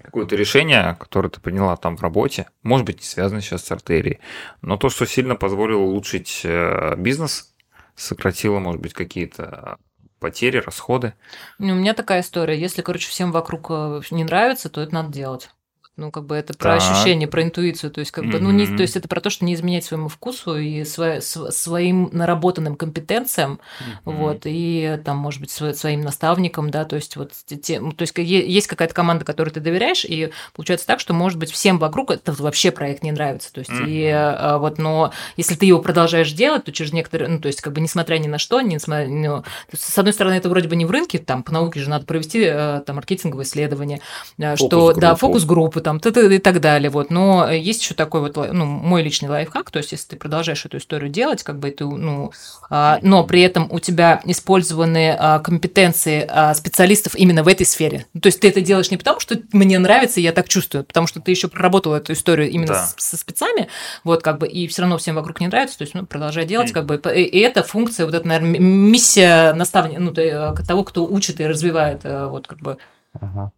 Какое-то решение, которое ты приняла там в работе, может быть, не связано сейчас с артерией, но то, что сильно позволило улучшить э, бизнес, сократило, может быть, какие-то потери, расходы. Ну, У меня такая история. Если, короче, всем вокруг э, не нравится, то это надо делать. Ну, как бы это про Так. ощущение, про интуицию. То есть, как бы, ну, не, то есть это про то, что не изменять своему вкусу и сво- св- своим наработанным компетенциям, вот, и там, может быть, сво- своим наставникам, да, то есть вот те- ну, то есть есть какая-то команда, которой ты доверяешь, и получается так, что, может быть, всем вокруг это вообще проект не нравится, то есть, и Мгм. а, вот, но если ты его продолжаешь делать, то через некоторые, ну, то есть, как бы, несмотря ни на что, несмотря, ну, есть, с одной стороны, это вроде бы не в рынке, там, по науке же надо провести э, там маркетинговое исследование, э, что, Фокус-группу. да, фокус-группы, там, т.т. и так далее, вот, но есть еще такой вот, ну, мой личный лайфхак, то есть, если ты продолжаешь эту историю делать, как бы, ты, ну, а, но при этом у тебя использованы а, компетенции а, специалистов именно в этой сфере. То есть ты это делаешь не потому, что мне нравится, и я так чувствую, потому что ты еще проработал эту историю именно Да. с- со спецами, вот как бы, и все равно всем вокруг не нравится, то есть ну, продолжай делать, как бы, и, и это функция, вот это, наверное, миссия наставника, ну, то, того, кто учит и развивает, э, вот как бы, Ага.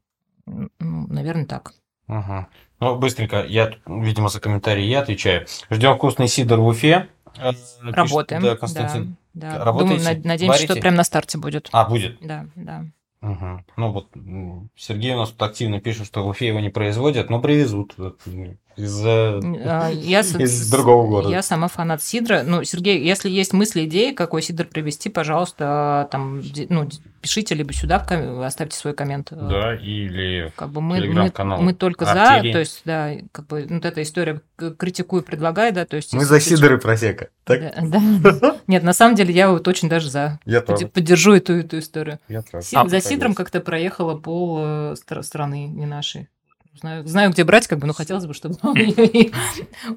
ну, наверное, так. Ага. Ну, быстренько, я, видимо, за комментарии я отвечаю. Ждем вкусный сидр в Уфе. Э, пишет, Работаем. Да, Константин. Да, да. Работаете? Думаю, над- надеемся, что Варите? прям на старте будет. А, будет. Да, да. Мгм. Ну вот Сергей у нас тут активно пишет, что в Уфе его не производят, но привезут из А, Я, с- Из другого города. Я сама фанат сидра. Ну, Сергей, если есть мысли, идеи, какой сидр привезти, пожалуйста, там, ди- ну, пишите либо сюда, оставьте свой коммент. Да, или Как бы мы, мы, мы только Артерии. за, то есть, да, как бы вот эта история критикую, предлагаю, да, то есть... мы за и просека. Так? Да, да. Нет, на самом деле я вот очень даже за. Я Подде- Поддержу эту, эту историю. Я тоже. За сидром как-то проехала пол э, стра- страны, не нашей. Знаю, знаю, где брать, как бы, но хотелось бы, чтобы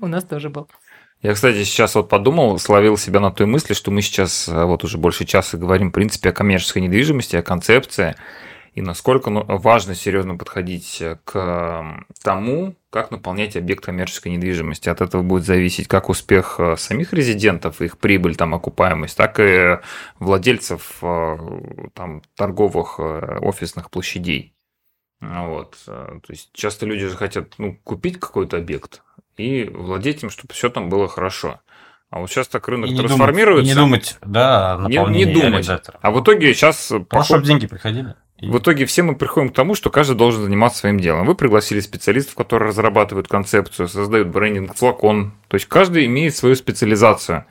у нас тоже был. Я, кстати, сейчас вот подумал, словил себя на той мысли, что мы сейчас э, вот уже больше часа говорим, в принципе, о коммерческой недвижимости, о концепции, и насколько ну, важно серьезно подходить к м, тому, как наполнять объект коммерческой недвижимости. От этого будет зависеть как успех э, самих резидентов, их прибыль, там, окупаемость, так и владельцев э, там, торговых э, офисных площадей. Вот. э, То есть часто люди же хотят ну, купить какой-то объект и владеть им, чтобы все там было хорошо. А вот сейчас так рынок И не думать- трансформируется. и не думать, да, Не- не думать. А в итоге сейчас Ну, чтобы деньги приходили. В итоге все мы приходим к тому, что каждый должен заниматься своим делом. Вы пригласили специалистов, которые разрабатывают концепцию, создают брендинг, флакон. То есть каждый имеет свою специализацию.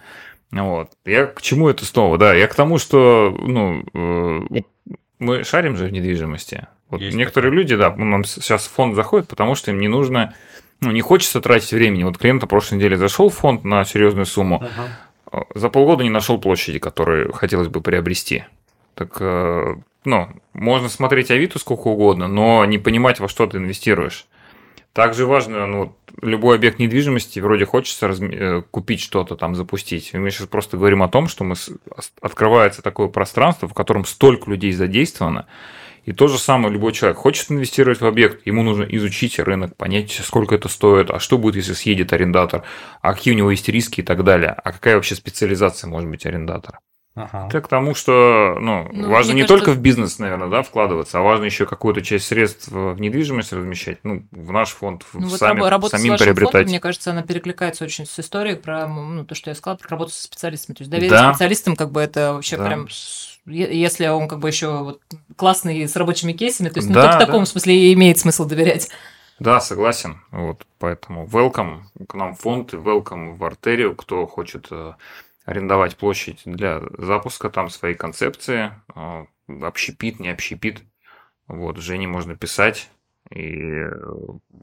Вот. Я к чему это снова? Да, я к тому, что ну, э, вот мы шарим же в недвижимости. Вот Есть некоторые люди, да, нам сейчас в фонд заходят, потому что им не нужно, ну, не хочется тратить времени. Вот клиент на прошлой неделе зашел в фонд на серьезную сумму, Ага. за полгода не нашел площади, которые хотелось бы приобрести. Так, э, ну, можно смотреть Авито сколько угодно, но не понимать, во что ты инвестируешь. Также важно, ну, любой объект недвижимости, вроде хочется разм- э, купить что-то там, запустить. Мы сейчас просто говорим о том, что мы открывается такое пространство, в котором столько людей задействовано. И то же самое любой человек хочет инвестировать в объект, ему нужно изучить рынок, понять, сколько это стоит, а что будет, если съедет арендатор, а какие у него есть риски и так далее, а какая вообще специализация может быть арендатора. Ага. Это к тому, что ну, Ну, важно не кажется- только в бизнес, наверное, да, вкладываться, а важно еще какую-то часть средств в недвижимость размещать, ну, в наш фонд, в Ну, вот сами, рабо- работа с самим вашим приобретать. фондом, мне кажется, она перекликается очень с историей про ну, то, что я сказала, про работу со специалистами. То есть доверие Да. специалистам, как бы это вообще Да. прям... с- Если он как бы еще вот классный с рабочими кейсами, то есть ну, Да, только в да. таком смысле и имеет смысл доверять. Да, согласен. Вот, поэтому welcome к нам в фонд и welcome в Артерию, кто хочет э, арендовать площадь для запуска там своей концепции, э, общепит, не общепит. Вот, Жене можно писать и э,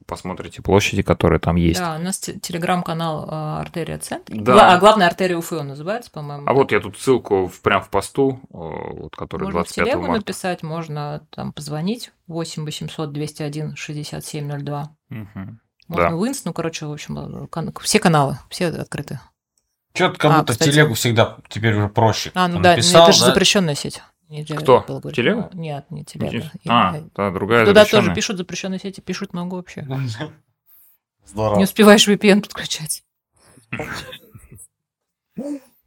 посмотрите площади, которые там есть. Да, у нас те- телеграм-канал э, Артерия Центр. Да. А главная артерия Уфы он называется, по-моему. А вот я тут ссылку в, прям в посту, э, вот, который можно в 25 телегу марта. написать, можно там позвонить 8 800 201 6702. Мгм. Можно Да. в Инст, ну, короче, в общем, все каналы, все открыты. Что-то как А, будто кстати. телегу всегда теперь уже проще. А, ну да, написал, это же да? запрещенная сеть. Нельзя Кто? было говорить. Телегу? А, Нет, не телега. А, И- да, другая Туда тоже пишут запрещенные сети, пишут много вообще. Здорово. Не успеваешь VPN подключать.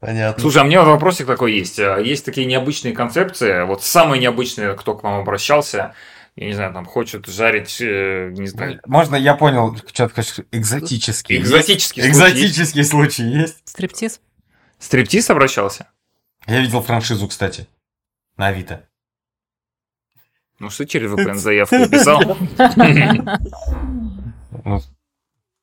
Понятно. Слушай, а мне вот вопросик такой есть. А, Есть такие необычные концепции. Вот самые необычные, кто к вам обращался, я не знаю, там хочет жарить, э, не знаю, Можно, я понял, что ты хочешь экзотический. экзотический случай. Экзотический случай есть. Стриптиз. Стриптиз обращался? Я видел франшизу, кстати, на Авито. Ну что через VPN заявку писал? Ну,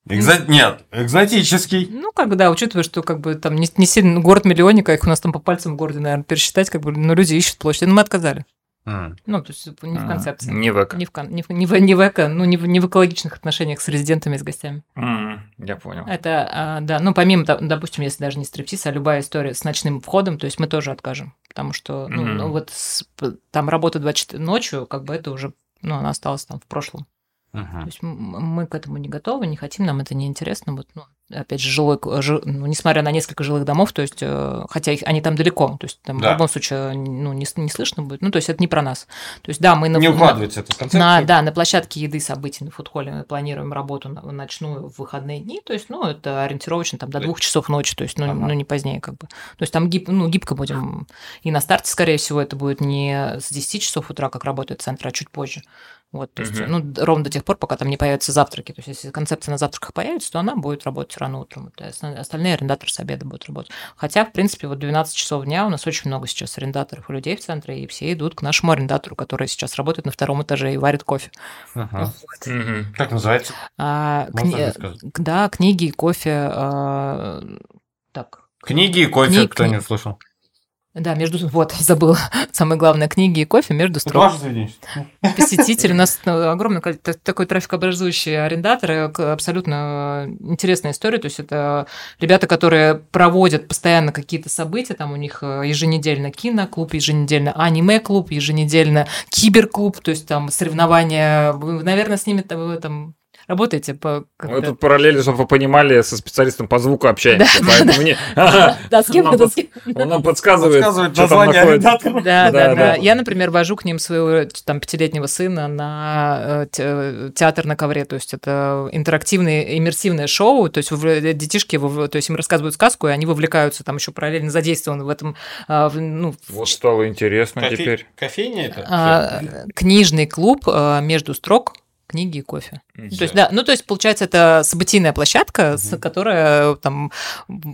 экзо- Нет, экзотический. Ну, когда, учитывая, что как бы там не, не сильно город-миллионник, а их у нас там по пальцам в городе, наверное, пересчитать, как бы, но люди ищут площадь. Ну, мы отказали. М. Ну, то есть не в концепции. Не в эко. Не в, кон- не в, не в, не в эко, ну, не в, не в экологичных отношениях с резидентами и с гостями. М, Я понял. Это, а, да, ну, помимо, то- допустим, если даже не стриптиз, а любая история с ночным входом, то есть мы тоже откажем, потому что, ну, Мгм. ну, вот с- там работа 24 ночью, как бы это уже, ну, она осталась там в прошлом. То Мгм. есть мы к этому не готовы, не хотим, нам это не интересно. Вот, ну, опять же, жилой, жи- ну, несмотря на несколько жилых домов, то есть, э, хотя их, они там далеко, то есть там Да. в любом случае ну, не, не слышно будет. Ну, то есть это не про нас. То есть, да, мы на, Не на- укладывается это в концепцию. на, да, на площадке еды событий на фудхолле мы планируем работу на- ночную в выходные дни, то есть, ну, это ориентировочно там до двух часов ночи, то есть, ну, Ага. ну, не позднее как бы. То есть там гиб, ну, гибко будем. И на старте, скорее всего, это будет не с 10 часов утра, как работает центр, а чуть позже. Вот, то есть, Мгм. ну, ровно до тех пор, пока там не появятся завтраки. То есть, если концепция на завтраках появится, то она будет работать рано утром. Вот, а остальные- арендаторы с обеда будут работать. Хотя, в принципе, вот 12 часов дня у нас очень много сейчас арендаторов и людей в центре, и все идут к нашему арендатору, который сейчас работает на втором этаже и варит кофе. Ага. Мгм. Как называется? А, кни- Да, книги, кофе. а, Так, Книги и кофе, Книг- кто не книг. услышал. Да, между... Вот, забыла. Самое главное, книги и кофе между строк. ваше заведение? Посетители, у нас ну, огромное количество, такой трафикообразующий арендаторы, к- абсолютно э, интересная история, то есть это ребята, которые проводят постоянно какие-то события, там у них э, еженедельно киноклуб, еженедельно аниме-клуб, еженедельно киберклуб, то есть там соревнования, вы, наверное, с ними там работаете по... Мы как-то- тут параллели, чтобы вы понимали, со специалистом по звуку общаемся, поэтому Да, с кем Он это, нам с кем? Он нам подсказывает, Подсказывает что там находится. Да, Да, да, да, да. Я, например, вожу к ним своего там пятилетнего сына на э, те- театр на ковре, то есть это интерактивное, иммерсивное шоу, то есть вовле- детишки, то есть им рассказывают сказку, и они вовлекаются, там еще параллельно задействованы в этом, ну, Вот стало интересно теперь. Кофейня это? а, книжный клуб между строк книги и кофе. Мгм. То есть, да, ну, то есть, получается, это событийная площадка, Мгм. которая там ну,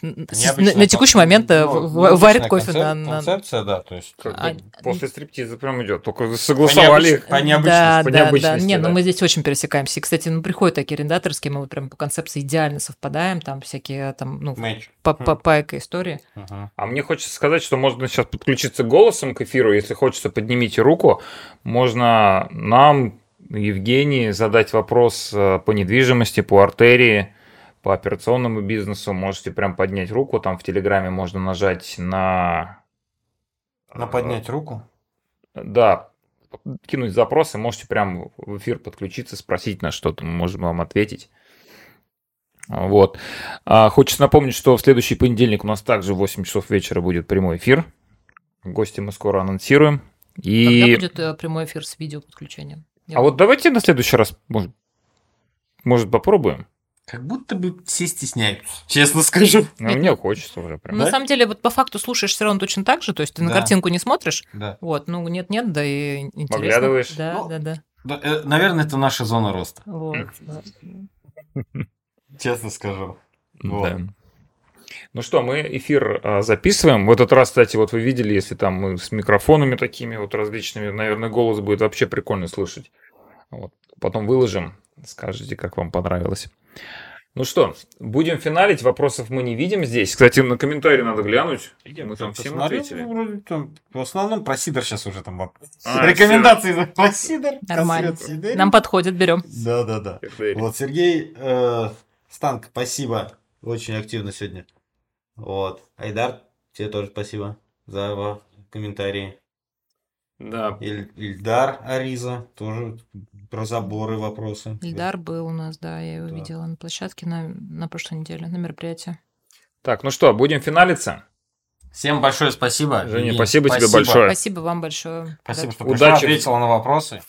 Необычная на, на текущий момент э, ну, варит кофе концеп- на, на- Концепция, да, то есть... Как А, После стриптиза прям идет. Только согласовали их. По необычности, да, по да, да. Не, ну да. мы здесь очень пересекаемся. И, кстати, ну, приходят такие арендаторы, с кем мы вот прям по концепции идеально совпадаем, там всякие там, ну, Мэч. по, по, по эко-истории. Ага. А мне хочется сказать, что можно сейчас подключиться голосом к эфиру. Если хочется, поднимите руку. Можно нам, Евгении, задать вопрос э, по недвижимости, по артерии, по операционному бизнесу. Можете прям поднять руку. Там в Телеграме можно нажать на... На поднять руку. Да, кинуть запрос, и можете прям в эфир подключиться, спросить нас что-то, мы можем вам ответить. Вот. А, Хочется напомнить, что в следующий понедельник у нас также в 8 часов вечера будет прямой эфир. Гости мы скоро анонсируем. Когда И... будет э, прямой эфир с видеоподключением? Я А вот давайте на следующий раз, может, может попробуем? Как будто бы все стесняются, честно скажу. Ну, мне хочется уже прям. На Да? самом деле, вот по факту слушаешь все равно точно так же, то есть ты на Да. картинку не смотришь, Да. вот, ну нет-нет, да и интересно. Поглядываешь. Да, Ну, да, да. Да, э, Наверное, это наша зона роста, Вот. да. честно скажу. Вот. Да. Ну что, мы эфир а, записываем. В этот раз, кстати, вот вы видели, если там мы с микрофонами такими вот различными, наверное, голос будет вообще прикольно слышать. Вот. Потом выложим, скажите, как вам понравилось. Ну что, будем финалить. Вопросов мы не видим здесь. Кстати, на комментарии надо глянуть. Мы там всем ответили. ну, вроде там, в основном про Сидор сейчас уже там вопрос. А, Рекомендации за- про Сидор. Нормально. Нам подходит, берем. Да, да, да. Вот, Сергей э, Станк, спасибо. Очень активно сегодня. Вот. Айдар, тебе тоже спасибо за комментарии. Да. Иль- Ильдар Ариза, тоже про заборы вопросы. Ильдар был у нас, да, я его Да. видела на площадке на, на прошлой неделе, на мероприятии. Так, ну что, будем финалиться? Всем большое спасибо. Женя, Евгений, спасибо тебе большое. Спасибо вам большое. Спасибо, Да. что пришла, Удачи. ответила на вопросы.